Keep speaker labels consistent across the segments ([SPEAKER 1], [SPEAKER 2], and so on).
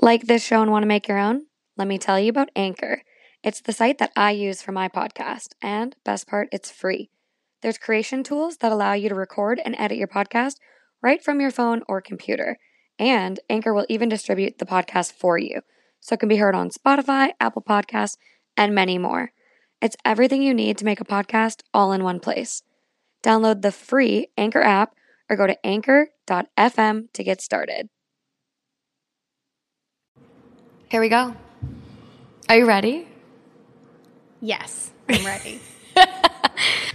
[SPEAKER 1] Like this show and want to make your own? Let me tell you about Anchor. It's the site that I use for my podcast, and best part, it's free. There's creation tools that allow you to record and edit your podcast right from your phone or computer. And Anchor will even distribute the podcast for you, so it can be heard on Spotify, Apple Podcasts, and many more. It's everything you need to make a podcast all in one place. Download the free Anchor app or go to anchor.fm to get started. Here we go. Are you ready?
[SPEAKER 2] Yes, I'm ready.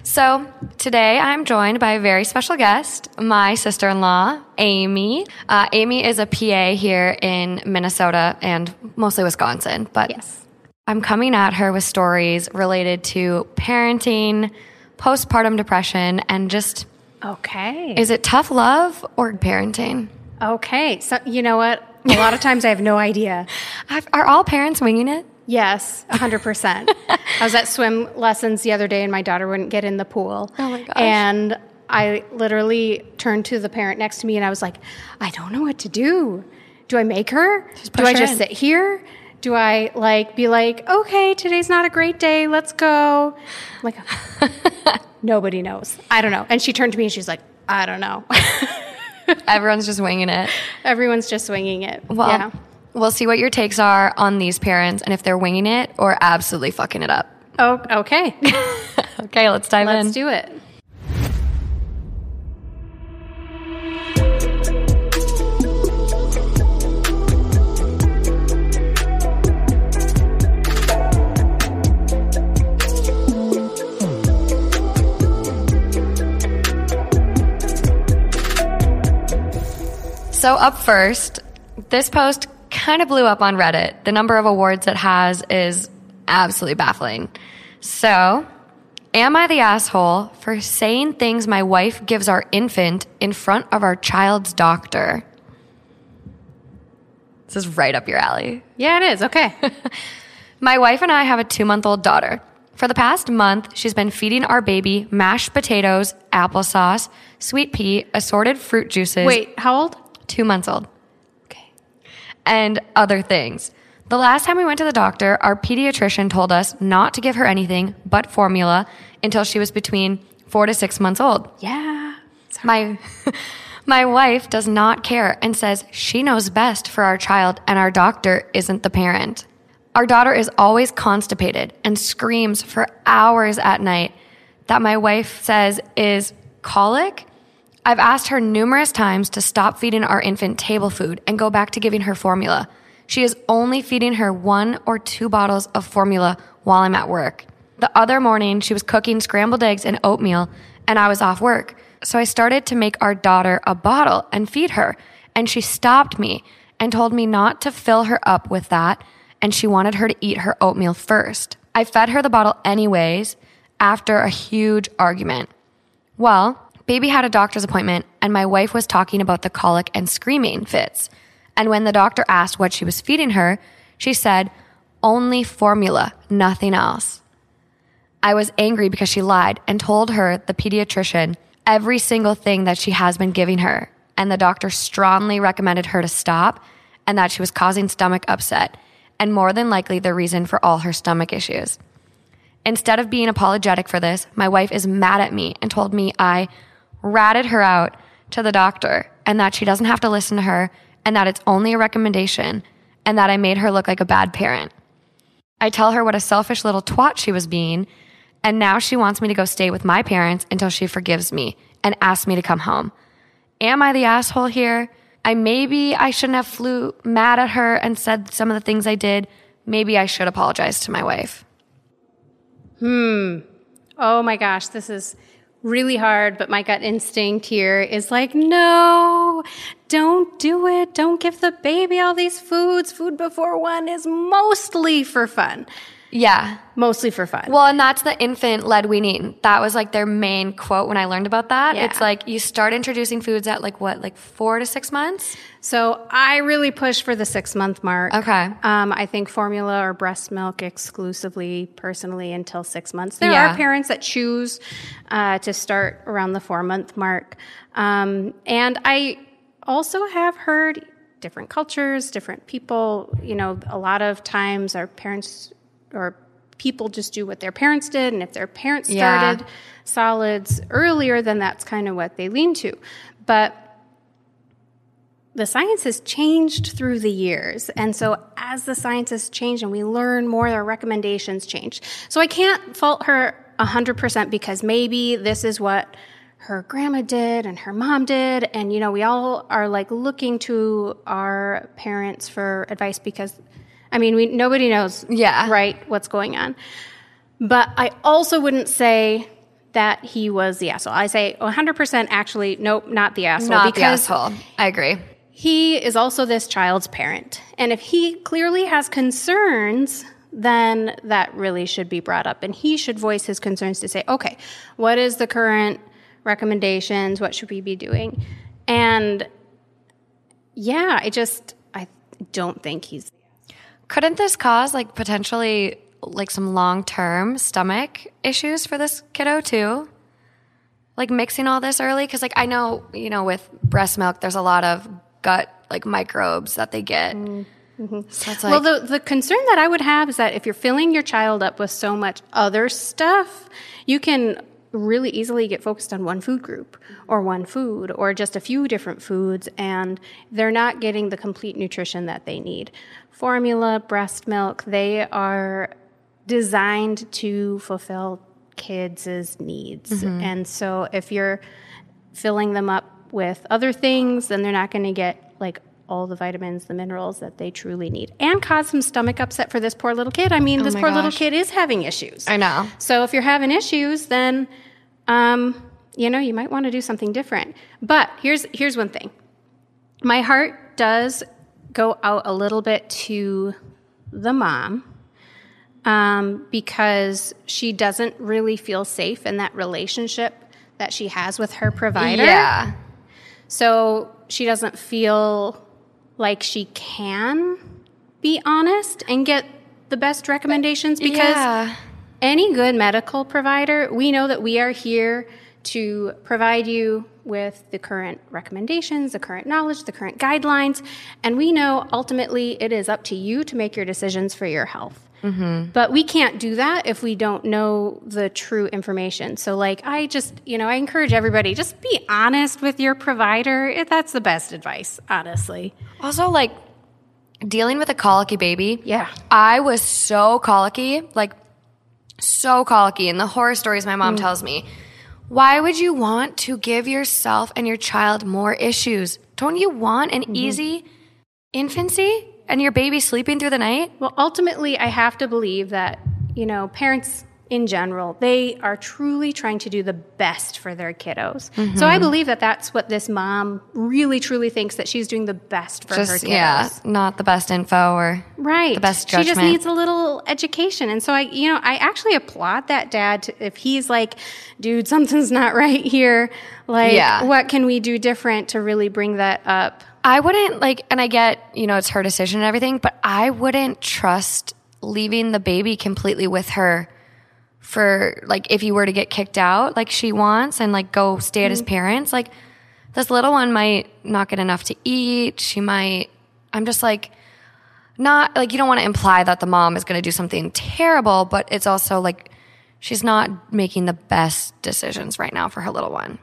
[SPEAKER 1] So, today I'm joined by a very special guest, my sister in law, Amy. Uh, Amy is a PA here in Minnesota and mostly Wisconsin, but
[SPEAKER 2] yes.
[SPEAKER 1] I'm coming at her with stories related to parenting, postpartum depression, and just
[SPEAKER 2] Okay.
[SPEAKER 1] is it tough love or parenting?
[SPEAKER 2] okay. So, you know what? A lot of times I have no idea.
[SPEAKER 1] Are all parents winging it?
[SPEAKER 2] Yes, 100%. I was at swim lessons the other day and my daughter wouldn't get in the pool.
[SPEAKER 1] Oh my gosh.
[SPEAKER 2] And I literally turned to the parent next to me and I was like, I don't know what to do. Do I make her? Do I
[SPEAKER 1] her
[SPEAKER 2] just
[SPEAKER 1] in.
[SPEAKER 2] sit here? Do I like be like, okay, today's not a great day, let's go? Like, nobody knows. I don't know. And she turned to me and she's like, I don't know.
[SPEAKER 1] Everyone's just winging it.
[SPEAKER 2] Everyone's just swinging it.
[SPEAKER 1] Well,
[SPEAKER 2] yeah.
[SPEAKER 1] we'll see what your takes are on these parents and if they're winging it or absolutely fucking it up.
[SPEAKER 2] Oh, okay.
[SPEAKER 1] Okay, let's dive in.
[SPEAKER 2] Let's do it.
[SPEAKER 1] So, up first, this post kind of blew up on Reddit. The number of awards it has is absolutely baffling. So, am I the asshole for saying things my wife gives our infant in front of our child's doctor? This is right up your alley.
[SPEAKER 2] Yeah, it is. Okay.
[SPEAKER 1] My wife and I have a two month old daughter. For the past month, she's been feeding our baby mashed potatoes, applesauce, sweet pea, assorted fruit juices.
[SPEAKER 2] Wait, how old?
[SPEAKER 1] Two months old. Okay. And other things. The last time we went to the doctor, our pediatrician told us not to give her anything but formula until she was between four to six months old.
[SPEAKER 2] Yeah.
[SPEAKER 1] My, my wife does not care and says she knows best for our child and our doctor isn't the parent. Our daughter is always constipated and screams for hours at night that my wife says is colic. I've asked her numerous times to stop feeding our infant table food and go back to giving her formula. She is only feeding her one or two bottles of formula while I'm at work. The other morning, she was cooking scrambled eggs and oatmeal, and I was off work. So I started to make our daughter a bottle and feed her. And she stopped me and told me not to fill her up with that, and she wanted her to eat her oatmeal first. I fed her the bottle anyways after a huge argument. Well, baby had a doctor's appointment, and my wife was talking about the colic and screaming fits. And when the doctor asked what she was feeding her, she said, only formula, nothing else. I was angry because she lied and told her, the pediatrician, every single thing that she has been giving her. And the doctor strongly recommended her to stop and that she was causing stomach upset and more than likely the reason for all her stomach issues. Instead of being apologetic for this, my wife is mad at me and told me I ratted her out to the doctor and that she doesn't have to listen to her and that it's only a recommendation and that I made her look like a bad parent. I tell her what a selfish little twat she was being, and now she wants me to go stay with my parents until she forgives me and asks me to come home. Am I the asshole here? I maybe I shouldn't have flew mad at her and said some of the things I did. Maybe I should apologize to my wife. Hmm.
[SPEAKER 2] Oh my gosh, this is really hard, but my gut instinct here is like, no, don't do it. Don't give the baby all these foods. Food before one is mostly for fun.
[SPEAKER 1] Yeah.
[SPEAKER 2] Mostly for fun.
[SPEAKER 1] Well, and that's the infant led weaning. That was like their main quote when I learned about that.
[SPEAKER 2] Yeah.
[SPEAKER 1] It's like you start introducing foods at like what, like four to six months?
[SPEAKER 2] So I really push for the six month mark.
[SPEAKER 1] Okay.
[SPEAKER 2] Um, I think formula or breast milk exclusively, personally, until six months. There
[SPEAKER 1] Yeah.
[SPEAKER 2] are parents that choose uh, to start around the four month mark. Um, and I also have heard different cultures, different people. You know, a lot of times our parents or people just do what their parents did. And if their parents
[SPEAKER 1] Yeah.
[SPEAKER 2] started solids earlier, then that's kind of what they lean to. But the science has changed through the years. And so as the science has changed and we learn more, our recommendations change. So I can't fault her 100% because maybe this is what her grandma did and her mom did. And, you know, we all are like looking to our parents for advice because, I mean, we, nobody knows,
[SPEAKER 1] Yeah.
[SPEAKER 2] right, what's going on. But I also wouldn't say that he was the asshole. I say 100% actually, nope, not the asshole.
[SPEAKER 1] Not the
[SPEAKER 2] because
[SPEAKER 1] asshole. I agree.
[SPEAKER 2] He is also this child's parent. And if he clearly has concerns, then that really should be brought up. And he should voice his concerns to say, okay, what is the current recommendations? What should we be doing? And yeah, I just, I don't think he's.
[SPEAKER 1] Couldn't this cause like potentially like some long term stomach issues for this kiddo too? Like mixing all this early? Because like I know, you know, with breast milk, there's a lot of gut like microbes that they get. Mm-hmm. Mm-hmm. So it's like,
[SPEAKER 2] well, the, the concern that I would have is that if you're filling your child up with so much other stuff, you can really easily get focused on one food group or one food or just a few different foods, and they're not getting the complete nutrition that they need. Formula, breast milk, they are designed to fulfill kids' needs. Mm-hmm. And so if you're filling them up with other things, then they're not going to get like all the vitamins, the minerals that they truly need, and cause some stomach upset for this poor little kid. I mean, this
[SPEAKER 1] my
[SPEAKER 2] poor little kid is having issues.
[SPEAKER 1] I know.
[SPEAKER 2] So if you're having issues, then um, you know you might want to do something different. But here's here's one thing. My heart does go out a little bit to the mom um, because she doesn't really feel safe in that relationship that she has with her provider.
[SPEAKER 1] yeah.
[SPEAKER 2] So she doesn't feel like she can be honest and get the best recommendations because
[SPEAKER 1] yeah.
[SPEAKER 2] any good medical provider, we know that we are here to provide you with the current recommendations, the current knowledge, the current guidelines, and we know ultimately it is up to you to make your decisions for your health. Mm-hmm. But we can't do that if we don't know the true information. So, like, I just, you know, I encourage everybody just be honest with your provider. If That's the best advice, honestly.
[SPEAKER 1] Also, like dealing with a colicky baby.
[SPEAKER 2] Yeah.
[SPEAKER 1] I was so colicky, like so colicky. And the horror stories my mom mm. tells me. Why would you want to give yourself and your child more issues? Don't you want an mm-hmm. easy infancy and your baby sleeping through the night?
[SPEAKER 2] Well, ultimately, I have to believe that, you know, parents in general, they are truly trying to do the best for their kiddos. So I mm-hmm. believe that that's what this mom really truly thinks that she's doing the best for her
[SPEAKER 1] Just
[SPEAKER 2] kiddos.
[SPEAKER 1] yeah, not the best info or
[SPEAKER 2] Right.
[SPEAKER 1] the best
[SPEAKER 2] She just needs a little education. And so I, you know, I actually applaud that dad too, if he's like, dude, something's not right here. Like,
[SPEAKER 1] Yeah.
[SPEAKER 2] what can we do different to really bring that up?
[SPEAKER 1] I wouldn't like, and I get, you know, it's her decision and everything, but I wouldn't trust leaving the baby completely with her for like if you were to get kicked out like she wants and like go stay at his mm-hmm. parents. Like this little one might not get enough to eat. She might, I'm just like, not like you don't want to imply that the mom is going to do something terrible, but it's also like she's not making the best decisions right now for her little one.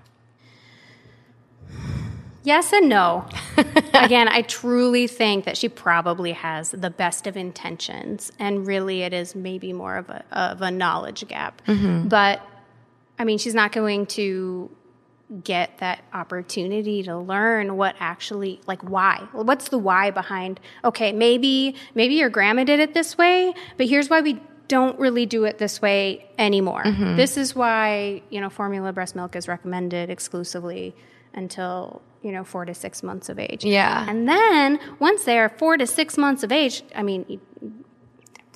[SPEAKER 2] Yes and no. Again, I truly think that she probably has the best of intentions, and really, it is maybe more of a of a knowledge gap. Mm-hmm. But I mean, she's not going to get that opportunity to learn what actually like why what's the why behind okay maybe maybe your grandma did it this way but here's why we don't really do it this way anymore mm-hmm. this is why you know formula breast milk is recommended exclusively until you know four to six months of age
[SPEAKER 1] Yeah.
[SPEAKER 2] and then once they're four to six months of age i mean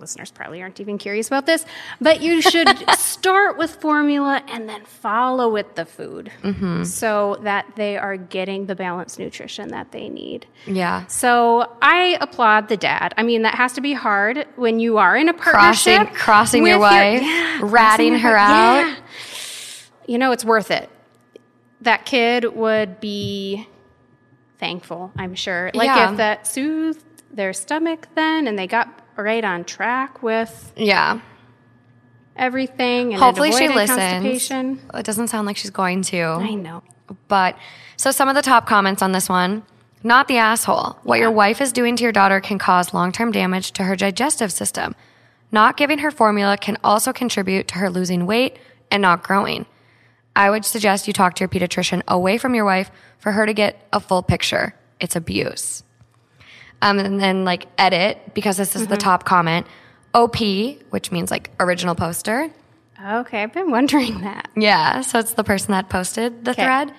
[SPEAKER 2] listeners probably aren't even curious about this, but you should start with formula and then follow with the food mm-hmm. so that they are getting the balanced nutrition that they need.
[SPEAKER 1] Yeah.
[SPEAKER 2] So I applaud the dad. I mean, that has to be hard when you are in a
[SPEAKER 1] Crossing
[SPEAKER 2] partnership.
[SPEAKER 1] crossing your
[SPEAKER 2] with
[SPEAKER 1] wife,
[SPEAKER 2] yeah,
[SPEAKER 1] ratting
[SPEAKER 2] crossing
[SPEAKER 1] her
[SPEAKER 2] your-
[SPEAKER 1] out.
[SPEAKER 2] yeah. You know, it's worth it. That kid would be thankful, I'm sure. Like
[SPEAKER 1] Yeah.
[SPEAKER 2] if that soothed their stomach then and they got right on track with
[SPEAKER 1] Yeah.
[SPEAKER 2] everything and
[SPEAKER 1] Hopefully she listens. It doesn't sound like she's going to.
[SPEAKER 2] I know.
[SPEAKER 1] But so some of the top comments on this one not the asshole. What your wife is doing to your daughter can cause long term damage to her digestive system. Not giving her formula can also contribute to her losing weight and not growing. I would suggest you talk to your pediatrician away from your wife for her to get a full picture. It's abuse. Um, and then like edit because this is the top comment. OP, which means like original poster.
[SPEAKER 2] Okay, I've been wondering that.
[SPEAKER 1] Yeah, so it's the person that posted the
[SPEAKER 2] Okay.
[SPEAKER 1] thread.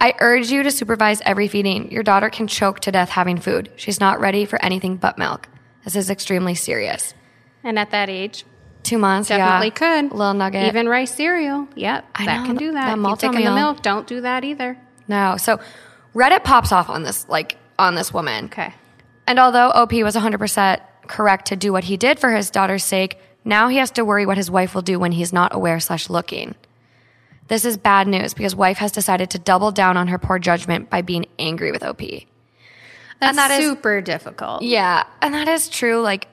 [SPEAKER 1] I urge you to supervise every feeding. Your daughter can choke to death having food. She's not ready for anything but milk. This is extremely serious.
[SPEAKER 2] And at that age,
[SPEAKER 1] Two months,
[SPEAKER 2] definitely
[SPEAKER 1] yeah.
[SPEAKER 2] could.
[SPEAKER 1] Little nugget.
[SPEAKER 2] Even rice cereal. Yep,
[SPEAKER 1] I
[SPEAKER 2] that
[SPEAKER 1] know,
[SPEAKER 2] can do that.
[SPEAKER 1] that
[SPEAKER 2] taking the milk. Don't do that either.
[SPEAKER 1] No. So Reddit pops off on this, like on this woman.
[SPEAKER 2] Okay.
[SPEAKER 1] And although OP was 100% correct to do what he did for his daughter's sake, now he has to worry what his wife will do when he's not aware slash looking. This is bad news because wife has decided to double down on her poor judgment by being angry with OP.
[SPEAKER 2] That's
[SPEAKER 1] that is-
[SPEAKER 2] super difficult.
[SPEAKER 1] Yeah, and that is true. Like,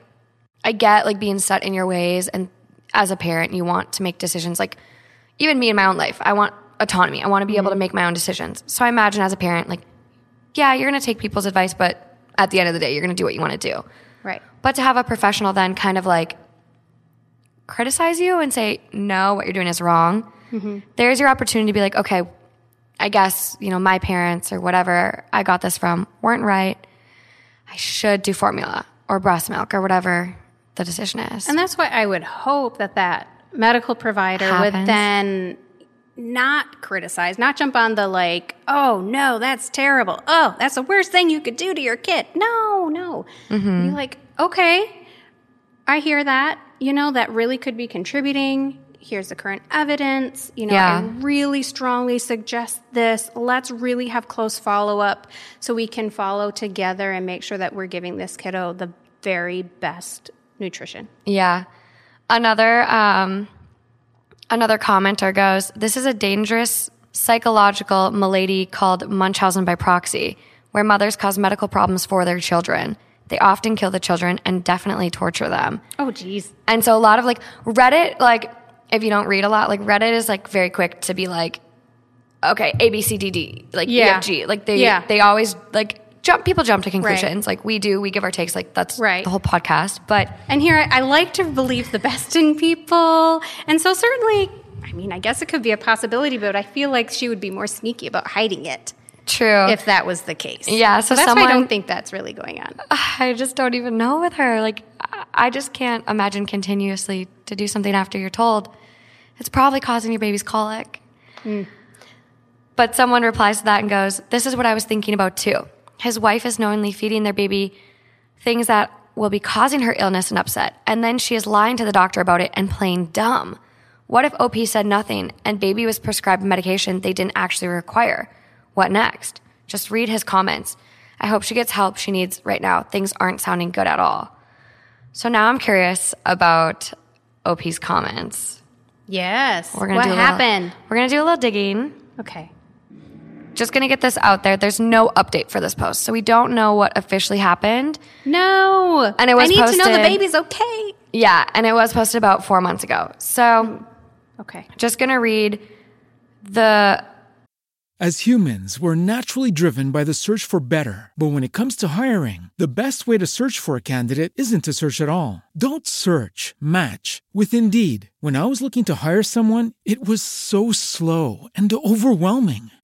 [SPEAKER 1] I get like being set in your ways, and as a parent, you want to make decisions. Like, even me in my own life, I want autonomy. I want to be able to mm-hmm. make my own decisions. So I imagine as a parent, like, yeah, you're going to take people's advice, but at the end of the day, you're going to do what you want to do.
[SPEAKER 2] Right.
[SPEAKER 1] But to have a professional then kind of like criticize you and say, no, what you're doing is wrong, mm-hmm. there's your opportunity to be like, okay, I guess, you know, my parents or whatever I got this from weren't right. I should do formula or breast milk or whatever the decision is.
[SPEAKER 2] And that's why I would hope that that medical provider would then not criticize, not jump on the like, oh no, that's terrible. Oh, that's the worst thing you could do to your kid. No, no.
[SPEAKER 1] Mm-hmm.
[SPEAKER 2] Be like, okay, I hear that. You know, that really could be contributing. Here's the current evidence. You know,
[SPEAKER 1] Yeah.
[SPEAKER 2] I really strongly suggest this. Let's really have close follow up so we can follow together and make sure that we're giving this kiddo the very best nutrition.
[SPEAKER 1] Yeah. Another um, another commenter goes, "This is a dangerous psychological malady called Munchausen by proxy, where mothers cause medical problems for their children. They often kill the children and definitely torture them."
[SPEAKER 2] Oh, geez.
[SPEAKER 1] And so a lot of like Reddit, like if you don't read a lot, like Reddit is like very quick to be like, okay, A B C D D, like
[SPEAKER 2] Yeah.
[SPEAKER 1] EFG, like they
[SPEAKER 2] Yeah.
[SPEAKER 1] they always like jump. People jump to conclusions, like we do. We give our takes, like that's
[SPEAKER 2] Right.
[SPEAKER 1] the whole podcast. But
[SPEAKER 2] And here, I, I like to believe the best in people. And so, certainly, I mean, I guess it could be a possibility, but I feel like she would be more sneaky about hiding it
[SPEAKER 1] true,
[SPEAKER 2] if that was the case.
[SPEAKER 1] Yeah, so
[SPEAKER 2] that's why I don't think that's really going on.
[SPEAKER 1] I just don't even know with her. Like I- I just can't imagine continuously to do something after you're told. It's probably causing your baby's colic. Hmm. But someone replies to that and goes, This is what I was thinking about too. His wife is knowingly feeding their baby things that will be causing her illness and upset. And then she is lying to the doctor about it and playing dumb. What if OP said nothing and baby was prescribed medication they didn't actually require? What next? Just read his comments. I hope she gets help she needs right now. Things aren't sounding good at all. So now I'm curious about OP's comments.
[SPEAKER 2] Yes.
[SPEAKER 1] We're gonna
[SPEAKER 2] what
[SPEAKER 1] do a little-
[SPEAKER 2] happened?
[SPEAKER 1] we're gonna do a little digging.
[SPEAKER 2] Okay.
[SPEAKER 1] Just gonna get this out there. There's no update for this post, so we don't know what officially happened.
[SPEAKER 2] No.
[SPEAKER 1] And it was
[SPEAKER 2] I need to know the baby's okay.
[SPEAKER 1] Yeah, and it was posted about four months ago. So
[SPEAKER 2] Okay.
[SPEAKER 1] just gonna read the
[SPEAKER 3] As humans, we're naturally driven by the search for better. But when it comes to hiring, the best way to search for a candidate isn't to search at all. Don't search, match with Indeed. When I was looking to hire someone, it was so slow and overwhelming.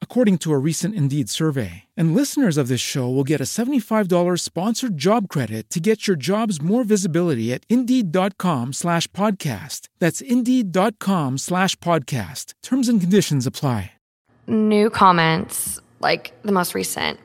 [SPEAKER 3] according to a recent Indeed survey. And listeners of this show will get a $75 sponsored job credit to get your jobs more visibility at Indeed.com slash podcast. That's Indeed.com slash podcast. Terms and conditions apply
[SPEAKER 1] new comments, like the most recent.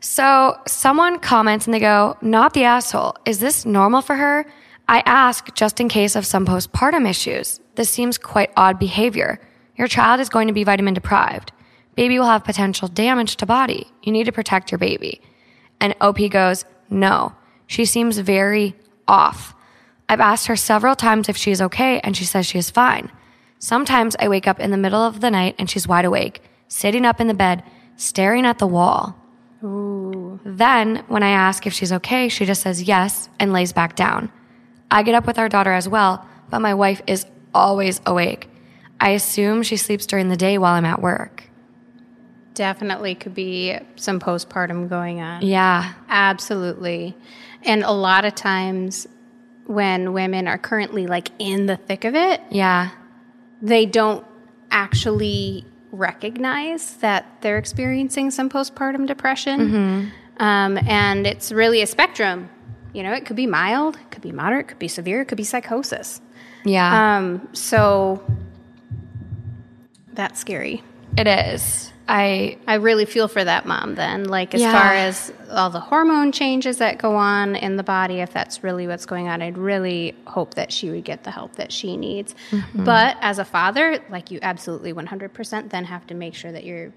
[SPEAKER 1] So someone comments and they go, Not the asshole. Is this normal for her? I ask just in case of some postpartum issues. This seems quite odd behavior. Your child is going to be vitamin deprived. Baby will have potential damage to body. You need to protect your baby. And OP goes, No. She seems very off. I've asked her several times if she is okay, and she says she is fine. Sometimes I wake up in the middle of the night and she's wide awake sitting up in the bed, staring at the wall. Ooh. Then, when I ask if she's okay, she just says yes and lays back down. I get up with our daughter as well, but my wife is always awake. I assume she sleeps during the day while I'm at work.
[SPEAKER 2] Definitely could be some postpartum going on.
[SPEAKER 1] Yeah.
[SPEAKER 2] Absolutely. And a lot of times when women are currently like in the thick of it,
[SPEAKER 1] yeah,
[SPEAKER 2] they don't actually recognize that they're experiencing some postpartum depression. Mm-hmm. Um, and it's really a spectrum. You know, it could be mild, it could be moderate, it could be severe, it could be psychosis.
[SPEAKER 1] Yeah.
[SPEAKER 2] Um, so that's scary.
[SPEAKER 1] It is. I
[SPEAKER 2] I really feel for that mom then. Like as yeah. far as all the hormone changes that go on in the body, if that's really what's going on, I'd really hope that she would get the help that she needs. Mm-hmm. But as a father, like you absolutely 100% then have to make sure that you're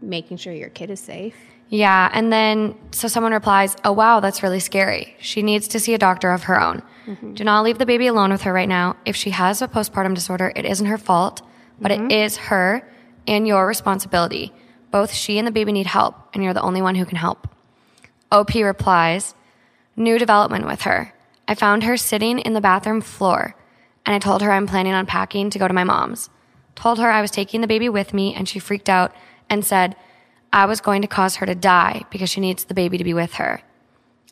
[SPEAKER 2] making sure your kid is safe.
[SPEAKER 1] Yeah, and then so someone replies, "Oh wow, that's really scary. She needs to see a doctor of her own. Mm-hmm. Do not leave the baby alone with her right now. If she has a postpartum disorder, it isn't her fault, but mm-hmm. it is her." And your responsibility. Both she and the baby need help, and you're the only one who can help. OP replies, New development with her. I found her sitting in the bathroom floor, and I told her I'm planning on packing to go to my mom's. Told her I was taking the baby with me, and she freaked out and said I was going to cause her to die because she needs the baby to be with her.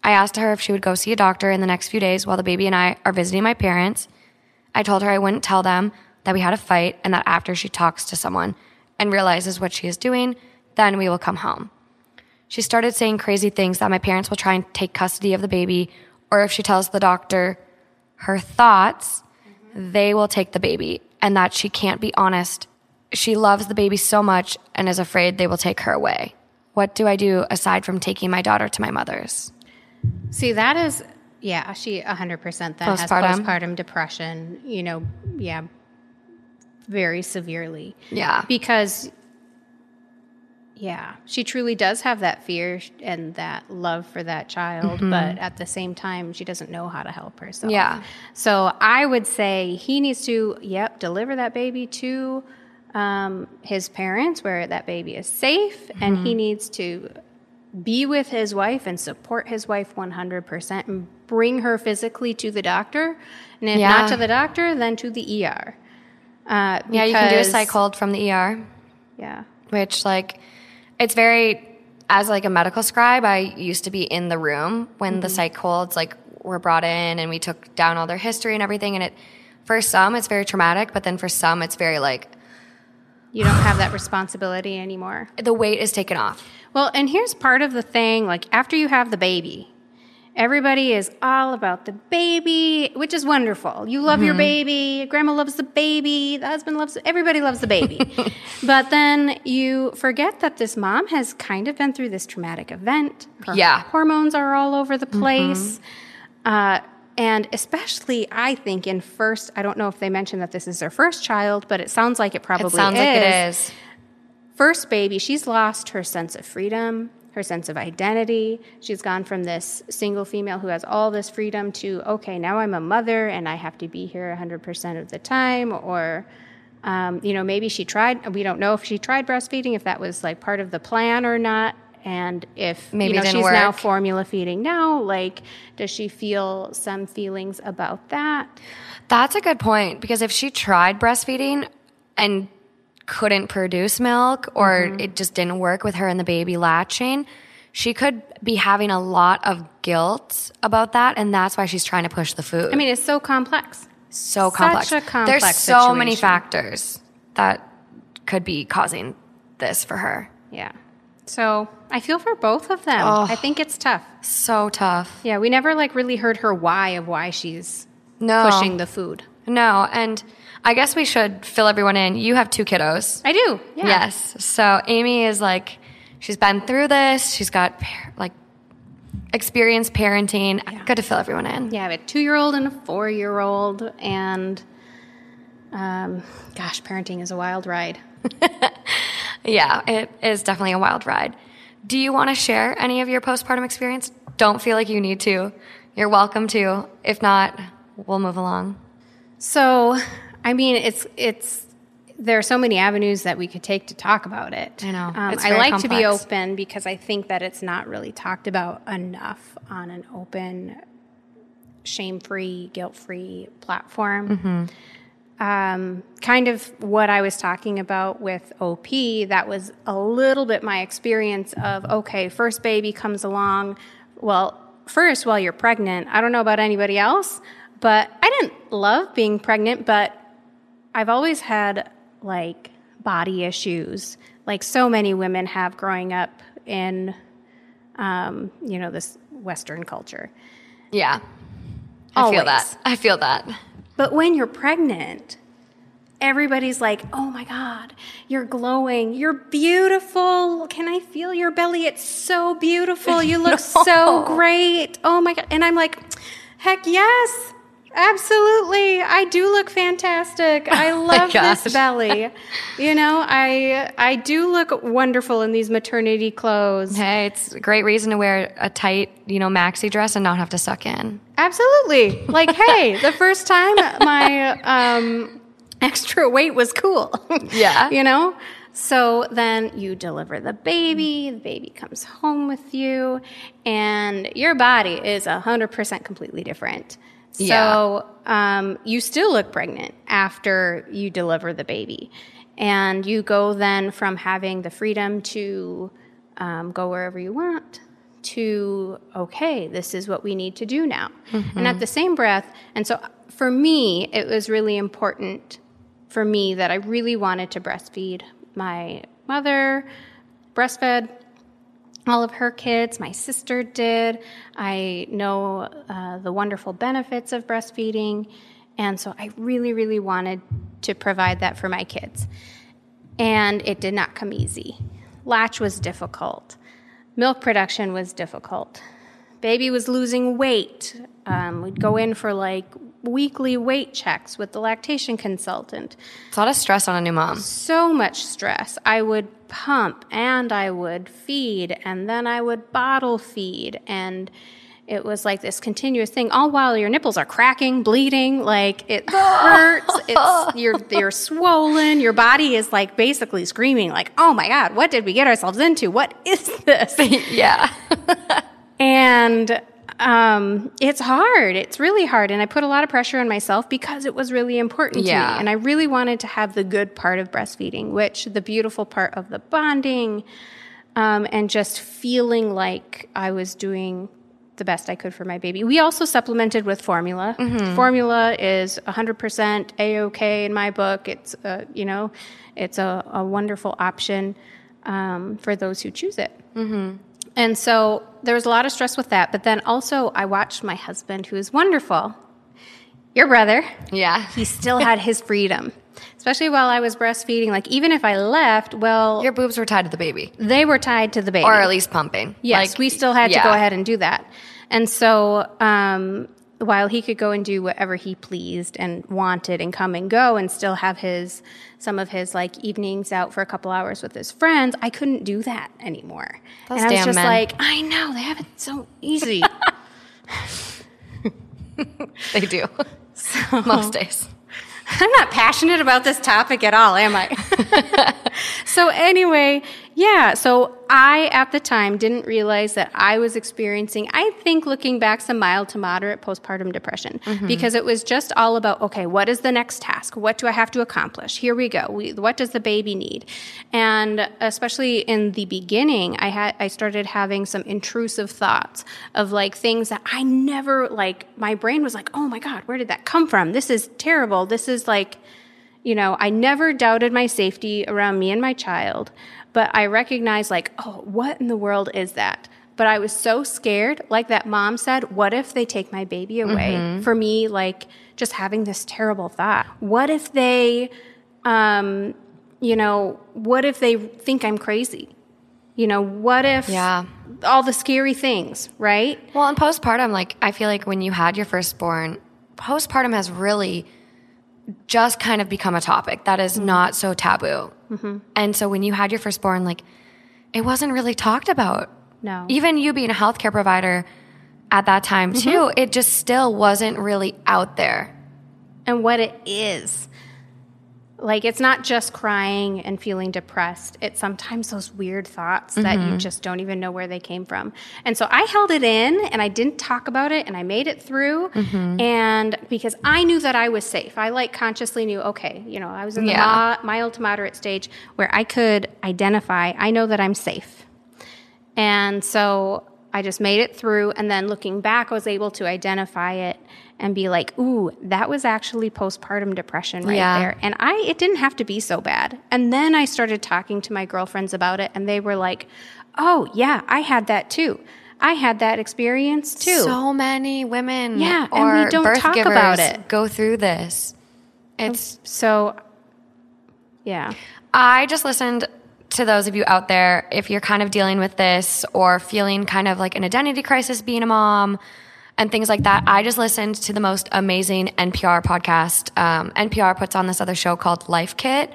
[SPEAKER 1] I asked her if she would go see a doctor in the next few days while the baby and I are visiting my parents. I told her I wouldn't tell them that we had a fight and that after she talks to someone, and realizes what she is doing, then we will come home. She started saying crazy things that my parents will try and take custody of the baby, or if she tells the doctor her thoughts, mm-hmm. they will take the baby, and that she can't be honest. She loves the baby so much and is afraid they will take her away. What do I do aside from taking my daughter to my mother's?
[SPEAKER 2] See, that is, yeah, she 100% then postpartum. has postpartum depression. You know, yeah, very severely.
[SPEAKER 1] Yeah.
[SPEAKER 2] Because yeah, she truly does have that fear and that love for that child, mm-hmm. but at the same time, she doesn't know how to help herself.
[SPEAKER 1] Yeah.
[SPEAKER 2] So I would say he needs to, yep, deliver that baby to um, his parents where that baby is safe, mm-hmm. and he mm-hmm. needs to be with his wife and support his wife 100% and bring her physically to the doctor. And if yeah. not to the doctor, then to the ER.
[SPEAKER 1] Uh, yeah, you can do a psych hold from the ER.
[SPEAKER 2] Yeah.
[SPEAKER 1] Which, like, it's very, as like a medical scribe, I used to be in the room when mm-hmm. the psych holds, like, were brought in and we took down all their history and everything. And it, for some, it's very traumatic, but then for some, it's very like,
[SPEAKER 2] you don't have that responsibility anymore.
[SPEAKER 1] The weight is taken off.
[SPEAKER 2] Well, and here's part of the thing like, after you have the baby, Everybody is all about the baby, which is wonderful. You love mm-hmm. your baby, grandma loves the baby, the husband loves everybody loves the baby. but then you forget that this mom has kind of been through this traumatic event.
[SPEAKER 1] Her yeah.
[SPEAKER 2] Hormones are all over the mm-hmm. place. Mm-hmm. Uh, and especially, I think in first, I don't know if they mentioned that this is their first child, but it sounds like it probably it
[SPEAKER 1] sounds
[SPEAKER 2] is.
[SPEAKER 1] like it is
[SPEAKER 2] first baby, she's lost her sense of freedom, her sense of identity. She's gone from this single female who has all this freedom to, okay, now I'm a mother and I have to be here 100% of the time. Or, um, you know, maybe she tried, we don't know if she tried breastfeeding, if that was like part of the plan or not. And if
[SPEAKER 1] Maybe
[SPEAKER 2] you know, she's now formula feeding now, like, does she feel some feelings about that?
[SPEAKER 1] That's a good point because if she tried breastfeeding and couldn't produce milk or
[SPEAKER 2] Mm-hmm.
[SPEAKER 1] it just didn't work with her and the baby latching, she could be having a lot of guilt about that. And that's why she's trying to push the food.
[SPEAKER 2] I mean, it's so complex.
[SPEAKER 1] so complex.
[SPEAKER 2] complex
[SPEAKER 1] There's so many factors that could be causing this for her.
[SPEAKER 2] Yeah. So I feel for both of them. I think it's tough.
[SPEAKER 1] So tough.
[SPEAKER 2] Yeah, we never like really heard her why of why she's
[SPEAKER 1] No.
[SPEAKER 2] pushing the food.
[SPEAKER 1] No. And I guess we should fill everyone in. You have two kiddos.
[SPEAKER 2] I do. Yeah.
[SPEAKER 1] Yes. So Amy is like, she's been through this. She's got par- like experienced parenting. Good to fill everyone in.
[SPEAKER 2] Yeah, I have a two year old and a four year old. And um, gosh, parenting is a wild ride.
[SPEAKER 1] Yeah, it is definitely a wild ride. Do you want to share any of your postpartum experience? Don't feel like you need to. You're welcome to. If not, we'll move along.
[SPEAKER 2] So, I mean, it's, it's, there are so many avenues that we could take to talk about it.
[SPEAKER 1] I know.
[SPEAKER 2] Um, I like to be open because I think that it's not really talked about enough on an open, shame free, guilt free platform.
[SPEAKER 1] Mm-hmm.
[SPEAKER 2] Um, kind of what I was talking about with OP, that was a little bit my experience of okay, first baby comes along. Well, first, while you're pregnant, I don't know about anybody else, but I didn't love being pregnant, but I've always had like body issues, like so many women have growing up in, um, you know, this Western culture.
[SPEAKER 1] Yeah. I feel that. I feel that.
[SPEAKER 2] But when you're pregnant, everybody's like, oh my God, you're glowing. You're beautiful. Can I feel your belly? It's so beautiful. You look so great. Oh my God. And I'm like, heck yes. Absolutely. I do look fantastic. I love
[SPEAKER 1] gosh.
[SPEAKER 2] this belly. You know, I I do look wonderful in these maternity clothes.
[SPEAKER 1] Hey, it's a great reason to wear a tight, you know, maxi dress and not have to suck in.
[SPEAKER 2] Absolutely. Like, hey, the first time my um, extra weight was cool.
[SPEAKER 1] Yeah.
[SPEAKER 2] you know? So then you deliver the baby, the baby comes home with you, and your body is 100% completely different. So um, you still look pregnant after you deliver the baby. And you go then from having the freedom to um, go wherever you want to, okay, this is what we need to do now. And at the same breath, and so for me, it was really important for me that I really wanted to breastfeed. My mother breastfed all of her kids. My sister did. I know uh, the wonderful benefits of breastfeeding. And so I really, really wanted to provide that for my kids. And it did not come easy. Latch was difficult. Milk production was difficult. Baby was losing weight. Um, we'd go in for like weekly weight checks with the lactation consultant
[SPEAKER 1] It's a lot of stress on a new mom.
[SPEAKER 2] so much stress. I would pump and I would feed and then I would bottle feed and it was like this continuous thing all while your nipples are cracking, bleeding, like it hurts, it's you're you're swollen, your body is like basically screaming like, "Oh my god, what did we get ourselves into? What is this?"
[SPEAKER 1] yeah.
[SPEAKER 2] And um, it's hard. It's really hard. And I put a lot of pressure on myself because it was really important to me. And I really wanted to have the good part of breastfeeding, which the beautiful part of the bonding um, and just feeling like I was doing the best I could for my baby. We also supplemented with formula. Formula is 100% A-OK in my book. It's, uh, you know, it's a, a wonderful option um, for those who choose it. And so there was a lot of stress with that. But then also, I watched my husband, who is wonderful, your brother,
[SPEAKER 1] Yeah.
[SPEAKER 2] he still had his freedom, especially while I was breastfeeding. Like, even if I left, well,
[SPEAKER 1] Your boobs were tied to the baby.
[SPEAKER 2] they were tied to the baby.
[SPEAKER 1] Or at least pumping.
[SPEAKER 2] Yes,
[SPEAKER 1] Like,
[SPEAKER 2] we still had to go ahead and do that. And so um, while he could go and do whatever he pleased and wanted and come and go and still have his some of his like evenings out for a couple hours with his friends, I couldn't do that anymore.
[SPEAKER 1] Those
[SPEAKER 2] and I was just
[SPEAKER 1] men.
[SPEAKER 2] like, I know they have it so easy.
[SPEAKER 1] They do. Most days.
[SPEAKER 2] I'm not passionate about this topic at all, am I? so, anyway, yeah, so I at the time didn't realize that I was experiencing, I think looking back, some mild to moderate postpartum depression mm-hmm. because it was just all about, okay, what is the next task? What do I have to accomplish? Here we go. We, what does the baby need? And especially in the beginning, I had, I started having some intrusive thoughts of like things that I never, like, my brain was like, oh my God, where did that come from? This is terrible. This is like, you know, I never doubted my safety around me and my child, but I recognized, like, oh, what in the world is that? But I was so scared, like that mom said, what if they take my baby away? For me, like, just having this terrible thought. What if they, um, you know, what if they think I'm crazy? You know, what if
[SPEAKER 1] Yeah.
[SPEAKER 2] all the scary things, right?
[SPEAKER 1] Well, in postpartum, like I feel like when you had your firstborn, postpartum has really just kind of become a topic that is mm-hmm. not so taboo. Mm-hmm. And so when you had your firstborn, like it wasn't really talked about.
[SPEAKER 2] No.
[SPEAKER 1] Even you being a healthcare provider at that time too, mm-hmm. it just still wasn't really out there.
[SPEAKER 2] and what it is. Like it's not just crying and feeling depressed. It's sometimes those weird thoughts that you mm-hmm. just don't even know where they came from. And so I held it in and I didn't talk about it and I made it through. Mm-hmm. And because I knew that I was safe, I like consciously knew, okay, you know, I was in the
[SPEAKER 1] Yeah.
[SPEAKER 2] mild to moderate stage where I could identify, I know that I'm safe. And so I just made it through. And then looking back, I was able to identify it and be like, ooh, that was actually postpartum depression right
[SPEAKER 1] Yeah.
[SPEAKER 2] there. And I, it didn't have to be so bad. And then I started talking to my girlfriends about it, and they were like, oh, yeah, I had that too. I had that experience too.
[SPEAKER 1] So many women
[SPEAKER 2] Yeah, and we don't
[SPEAKER 1] birth
[SPEAKER 2] talk about it.
[SPEAKER 1] go through this. It's
[SPEAKER 2] so, yeah.
[SPEAKER 1] I just listened to those of you out there, if you're kind of dealing with this or feeling kind of like an identity crisis being a mom and things like that, I just listened to the most amazing NPR podcast. Um, NPR puts on this other show called Life Kit,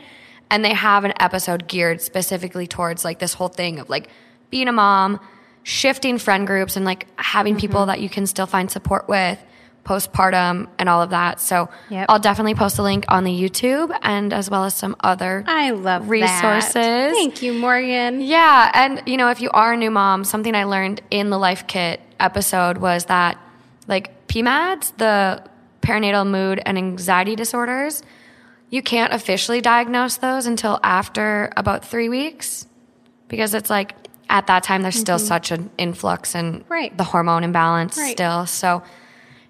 [SPEAKER 1] and they have an episode geared specifically towards like this whole thing of like being a mom, shifting friend groups, and like having people that you can still find support with postpartum and all of that. So
[SPEAKER 2] Yep.
[SPEAKER 1] I'll definitely post a link on the YouTube and as well as some other
[SPEAKER 2] I love that.
[SPEAKER 1] resources.
[SPEAKER 2] Thank you, Morgan.
[SPEAKER 1] Yeah, and you know, if you are a new mom, something I learned in the Life Kit episode was that like PMADs, the perinatal mood and anxiety disorders, you can't officially diagnose those until after about 3 weeks because it's like at that time there's still such an influx and
[SPEAKER 2] Mm-hmm. Right.
[SPEAKER 1] the hormone imbalance
[SPEAKER 2] Right.
[SPEAKER 1] still. So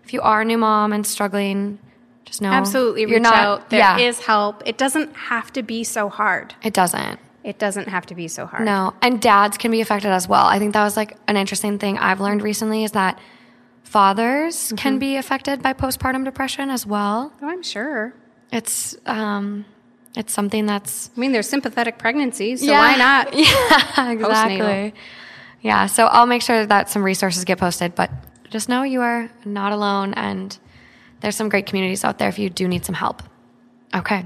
[SPEAKER 1] if you are a new mom and struggling, just know
[SPEAKER 2] Absolutely
[SPEAKER 1] you're
[SPEAKER 2] reach
[SPEAKER 1] not,
[SPEAKER 2] out. There
[SPEAKER 1] yeah,
[SPEAKER 2] is help. It doesn't have to be so hard.
[SPEAKER 1] it doesn't.
[SPEAKER 2] It doesn't have to be so hard.
[SPEAKER 1] No, and dads can be affected as well. I think that was like an interesting thing I've learned recently is that fathers
[SPEAKER 2] Mm-hmm.
[SPEAKER 1] can be affected by postpartum depression as well.
[SPEAKER 2] Oh, I'm sure.
[SPEAKER 1] It's um it's something that's
[SPEAKER 2] I mean, there's sympathetic pregnancies, so why not?
[SPEAKER 1] Yeah, exactly.
[SPEAKER 2] Postnatal.
[SPEAKER 1] Yeah, so I'll make sure that some resources get posted, but just know you are not alone and there's some great communities out there if you do need some help. Okay.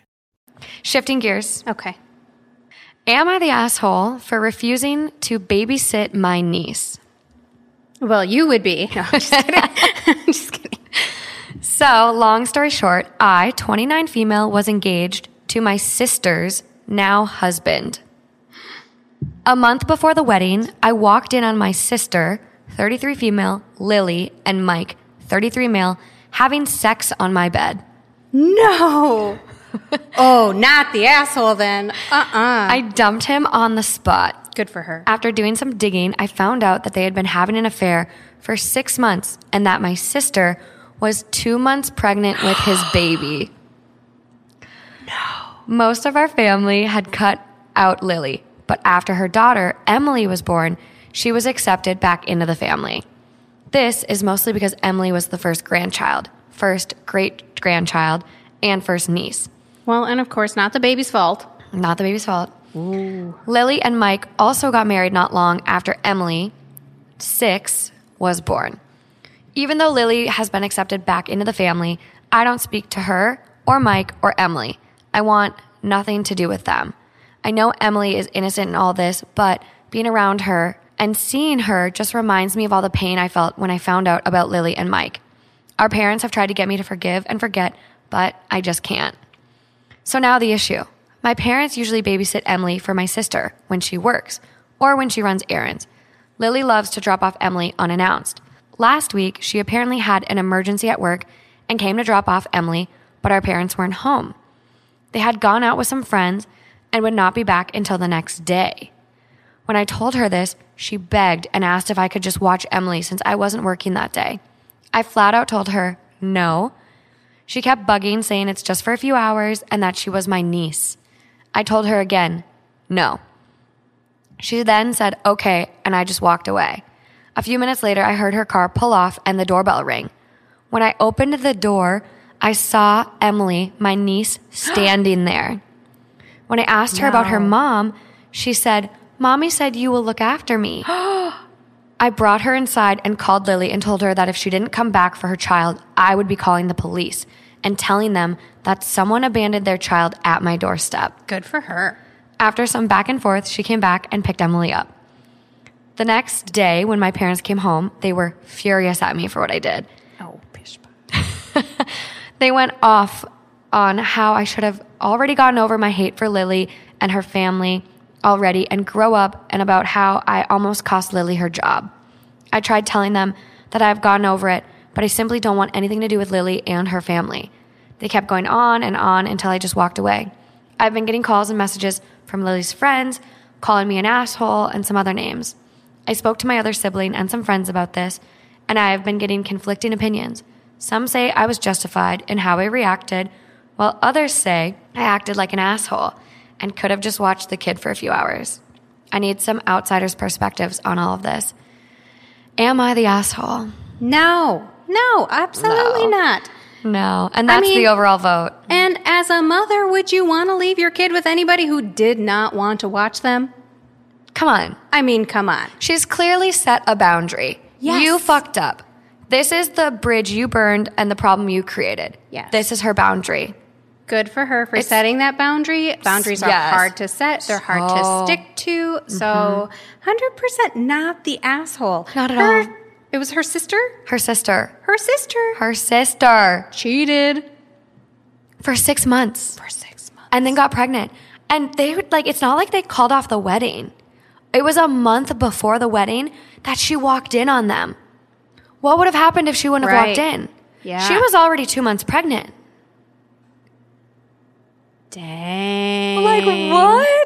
[SPEAKER 1] Shifting gears.
[SPEAKER 2] Okay.
[SPEAKER 1] Am I the asshole for refusing to babysit my niece?
[SPEAKER 2] Well, you would be. No, I'm just kidding. I'm just kidding.
[SPEAKER 1] So, long story short, I, 29 female, was engaged to my sister's now husband. A month before the wedding, I walked in on my sister, 33 female, Lily, and Mike, 33 male, having sex on my bed.
[SPEAKER 2] No. oh, not the asshole then. Uh uh
[SPEAKER 1] I dumped him on the spot.
[SPEAKER 2] Good for her.
[SPEAKER 1] After doing some digging, I found out that they had been having an affair for six months and that my sister was two months pregnant with his baby. No. Most of our family had cut out Lily, but after her daughter, Emily, was born, she was accepted back into the family. This is mostly because Emily was the first grandchild, first great grandchild, and first niece.
[SPEAKER 2] Well, and of course, not the baby's fault.
[SPEAKER 1] Not the baby's fault. Lily and Mike also got married not long after Emily, six, was born. Even though Lily has been accepted back into the family, I don't speak to her or Mike or Emily. I want nothing to do with them. I know Emily is innocent in all this, but being around her and seeing her just reminds me of all the pain I felt when I found out about Lily and Mike. Our parents have tried to get me to forgive and forget, but I just can't. So now the issue. My parents usually babysit Emily for my sister when she works or when she runs errands. Lily loves to drop off Emily unannounced. Last week, she apparently had an emergency at work and came to drop off Emily, but our parents weren't home. They had gone out with some friends and would not be back until the next day. When I told her this, she begged and asked if I could just watch Emily since I wasn't working that day. I flat out told her no. She kept bugging, saying it's just for a few hours and that she was my niece. I told her again, no. She then said, okay, and I just walked away. A few minutes later, I heard her car pull off and the doorbell ring. When I opened the door, I saw Emily, my niece, standing there. When I asked her about her mom, she said, Mommy said you will look after me. I brought her inside and called Lily and told her that if she didn't come back for her child, I would be calling the police and telling them that someone abandoned their child at my doorstep.
[SPEAKER 2] Good for her.
[SPEAKER 1] After some back and forth, she came back and picked Emily up. The next day, when my parents came home, they were furious at me for what I did.
[SPEAKER 2] Oh, pish.
[SPEAKER 1] They went off on how I should have already gotten over my hate for Lily and her family already and grow up, and about how I almost cost Lily her job. I tried telling them that I've gotten over it, but I simply don't want anything to do with Lily and her family. They kept going on and on until I just walked away. I've been getting calls and messages from Lily's friends, calling me an asshole and some other names. I spoke to my other sibling and some friends about this, and I have been getting conflicting opinions. Some say I was justified in how I reacted, while others say I acted like an asshole and could have just watched the kid for a few hours. I need some outsiders' perspectives on all of this. Am I the asshole?
[SPEAKER 2] No, no, absolutely
[SPEAKER 1] No.
[SPEAKER 2] not.
[SPEAKER 1] No. And that's
[SPEAKER 2] mean-
[SPEAKER 1] the overall vote.
[SPEAKER 2] And as a mother, would you want to leave your kid with anybody who did not want to watch them?
[SPEAKER 1] Come on.
[SPEAKER 2] I mean, come on.
[SPEAKER 1] She's clearly set a boundary.
[SPEAKER 2] Yes.
[SPEAKER 1] You fucked up. This is the bridge you burned and the problem you created.
[SPEAKER 2] Yes.
[SPEAKER 1] This is her boundary.
[SPEAKER 2] Good for her for setting that boundary. Boundaries are
[SPEAKER 1] Yes.
[SPEAKER 2] hard to set, they're hard
[SPEAKER 1] So-
[SPEAKER 2] to oh. stick to. So, mm-hmm. 100% not the asshole.
[SPEAKER 1] Not at
[SPEAKER 2] Her-
[SPEAKER 1] all.
[SPEAKER 2] It was her sister?
[SPEAKER 1] Her sister.
[SPEAKER 2] Her sister.
[SPEAKER 1] Her sister.
[SPEAKER 2] cheated
[SPEAKER 1] For six months.
[SPEAKER 2] for six months.
[SPEAKER 1] and then got pregnant. And they would like, it's not like they called off the wedding. It was a month before the wedding that she walked in on them. What would have happened if she wouldn't have walked in?
[SPEAKER 2] Yeah.
[SPEAKER 1] She was already two months pregnant.
[SPEAKER 2] Dang.
[SPEAKER 1] Like, what?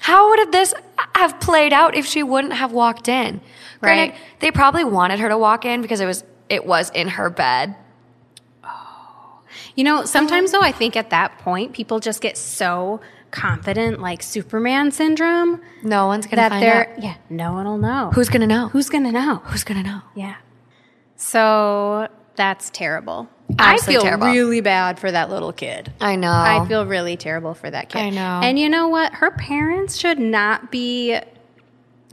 [SPEAKER 1] How would have this have played out if she wouldn't have walked in? Granted,
[SPEAKER 2] Right.
[SPEAKER 1] they probably wanted her to walk in because it was it was in her bed. Oh.
[SPEAKER 2] You know, sometimes though, I think at that point, people just get so confident, like Superman syndrome,
[SPEAKER 1] No one's gonna
[SPEAKER 2] that
[SPEAKER 1] find
[SPEAKER 2] they're,
[SPEAKER 1] out.
[SPEAKER 2] yeah, no one will know.
[SPEAKER 1] Who's gonna know?
[SPEAKER 2] Who's going to know?
[SPEAKER 1] Who's gonna know?
[SPEAKER 2] Yeah. So that's terrible.
[SPEAKER 1] Absolutely
[SPEAKER 2] I feel
[SPEAKER 1] terrible.
[SPEAKER 2] really bad for that little kid.
[SPEAKER 1] I know.
[SPEAKER 2] I feel really terrible for that kid.
[SPEAKER 1] I know.
[SPEAKER 2] And you know what? Her parents should not be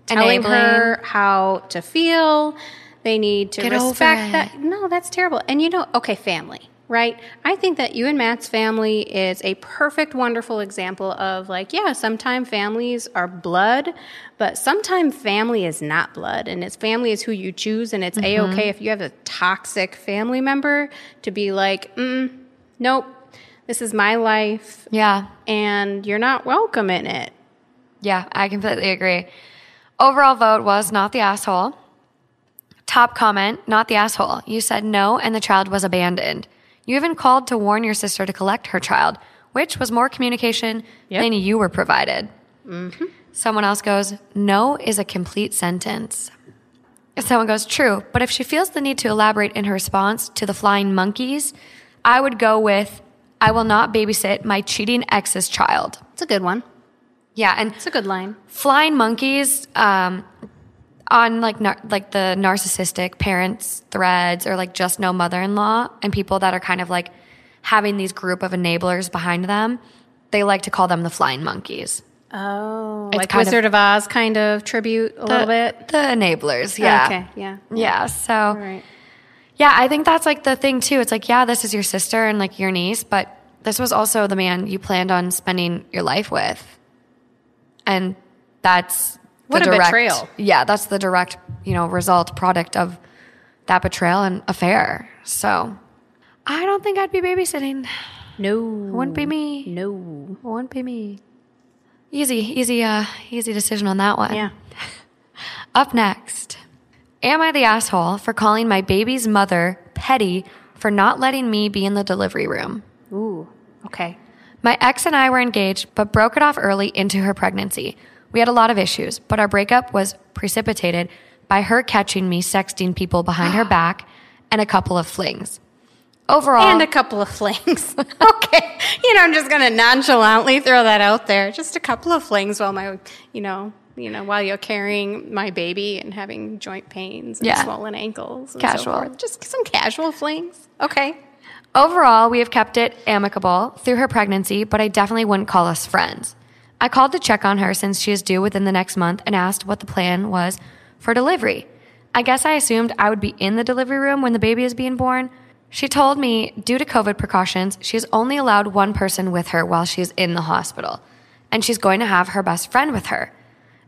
[SPEAKER 2] telling
[SPEAKER 1] Enabling.
[SPEAKER 2] her how to feel. They need to
[SPEAKER 1] Get over
[SPEAKER 2] respect that. No, that's terrible. And you know, okay, family. Right? I think that you and Matt's family is a perfect, wonderful example of like, yeah, sometimes families are blood, but sometimes family is not blood, and it's family is who you choose, and it's a okay if you have a toxic family member to be like, mm, nope, this is my life,
[SPEAKER 1] Yeah.
[SPEAKER 2] and you're not welcome in it.
[SPEAKER 1] Yeah, I completely agree. Overall vote was not the asshole. Top comment, not the asshole. You said no, and the child was abandoned. You even called to warn your sister to collect her child, which was more communication
[SPEAKER 2] Yep.
[SPEAKER 1] than you were provided. Someone else goes, no is a complete sentence. Someone goes, true, but if she feels the need to elaborate in her response to the flying monkeys, I would go with, I will not babysit my cheating ex's child.
[SPEAKER 2] It's a good one.
[SPEAKER 1] Yeah, and
[SPEAKER 2] It's a good line.
[SPEAKER 1] flying monkeys um, on like nar- like the narcissistic parents threads or like just no mother-in-law and people that are kind of like having these group of enablers behind them they like to call them the flying monkeys
[SPEAKER 2] Oh,
[SPEAKER 1] It's
[SPEAKER 2] like
[SPEAKER 1] kind of-
[SPEAKER 2] Wizard of Oz kind of tribute a little bit.
[SPEAKER 1] the enablers yeah oh,
[SPEAKER 2] Okay. Yeah.
[SPEAKER 1] yeah so
[SPEAKER 2] All right.
[SPEAKER 1] yeah i think that's like the thing too it's like yeah this is your sister and like your niece but this was also the man you planned on spending your life with and that's
[SPEAKER 2] What
[SPEAKER 1] the
[SPEAKER 2] a
[SPEAKER 1] direct,
[SPEAKER 2] betrayal.
[SPEAKER 1] yeah that's the direct you know result product of that betrayal and affair so i don't think i'd be babysitting
[SPEAKER 2] No.
[SPEAKER 1] wouldn't be me
[SPEAKER 2] No.
[SPEAKER 1] wouldn't be me easy easy uh easy decision on that one
[SPEAKER 2] Yeah.
[SPEAKER 1] up next. Am I the asshole for calling my baby's mother petty for not letting me be in the delivery room?
[SPEAKER 2] Ooh. Okay.
[SPEAKER 1] My ex and I were engaged, but broke it off early into her pregnancy. We had a lot of issues, but our breakup was precipitated by her catching me sexting people behind her back and a couple of flings. Overall,
[SPEAKER 2] And a couple of flings. okay. You know, I'm just going to nonchalantly throw that out there. Just a couple of flings while my, you know, you know, while you're carrying my baby and having joint pains and
[SPEAKER 1] Yeah.
[SPEAKER 2] swollen ankles and
[SPEAKER 1] Casual.
[SPEAKER 2] so forth. Just some casual flings. Okay.
[SPEAKER 1] Overall, we have kept it amicable through her pregnancy, but I definitely wouldn't call us friends. I called to check on her since she is due within the next month and asked what the plan was for delivery. I guess I assumed I would be in the delivery room when the baby is being born. She told me, due to COVID precautions, she is only allowed one person with her while she is in the hospital, and she's going to have her best friend with her,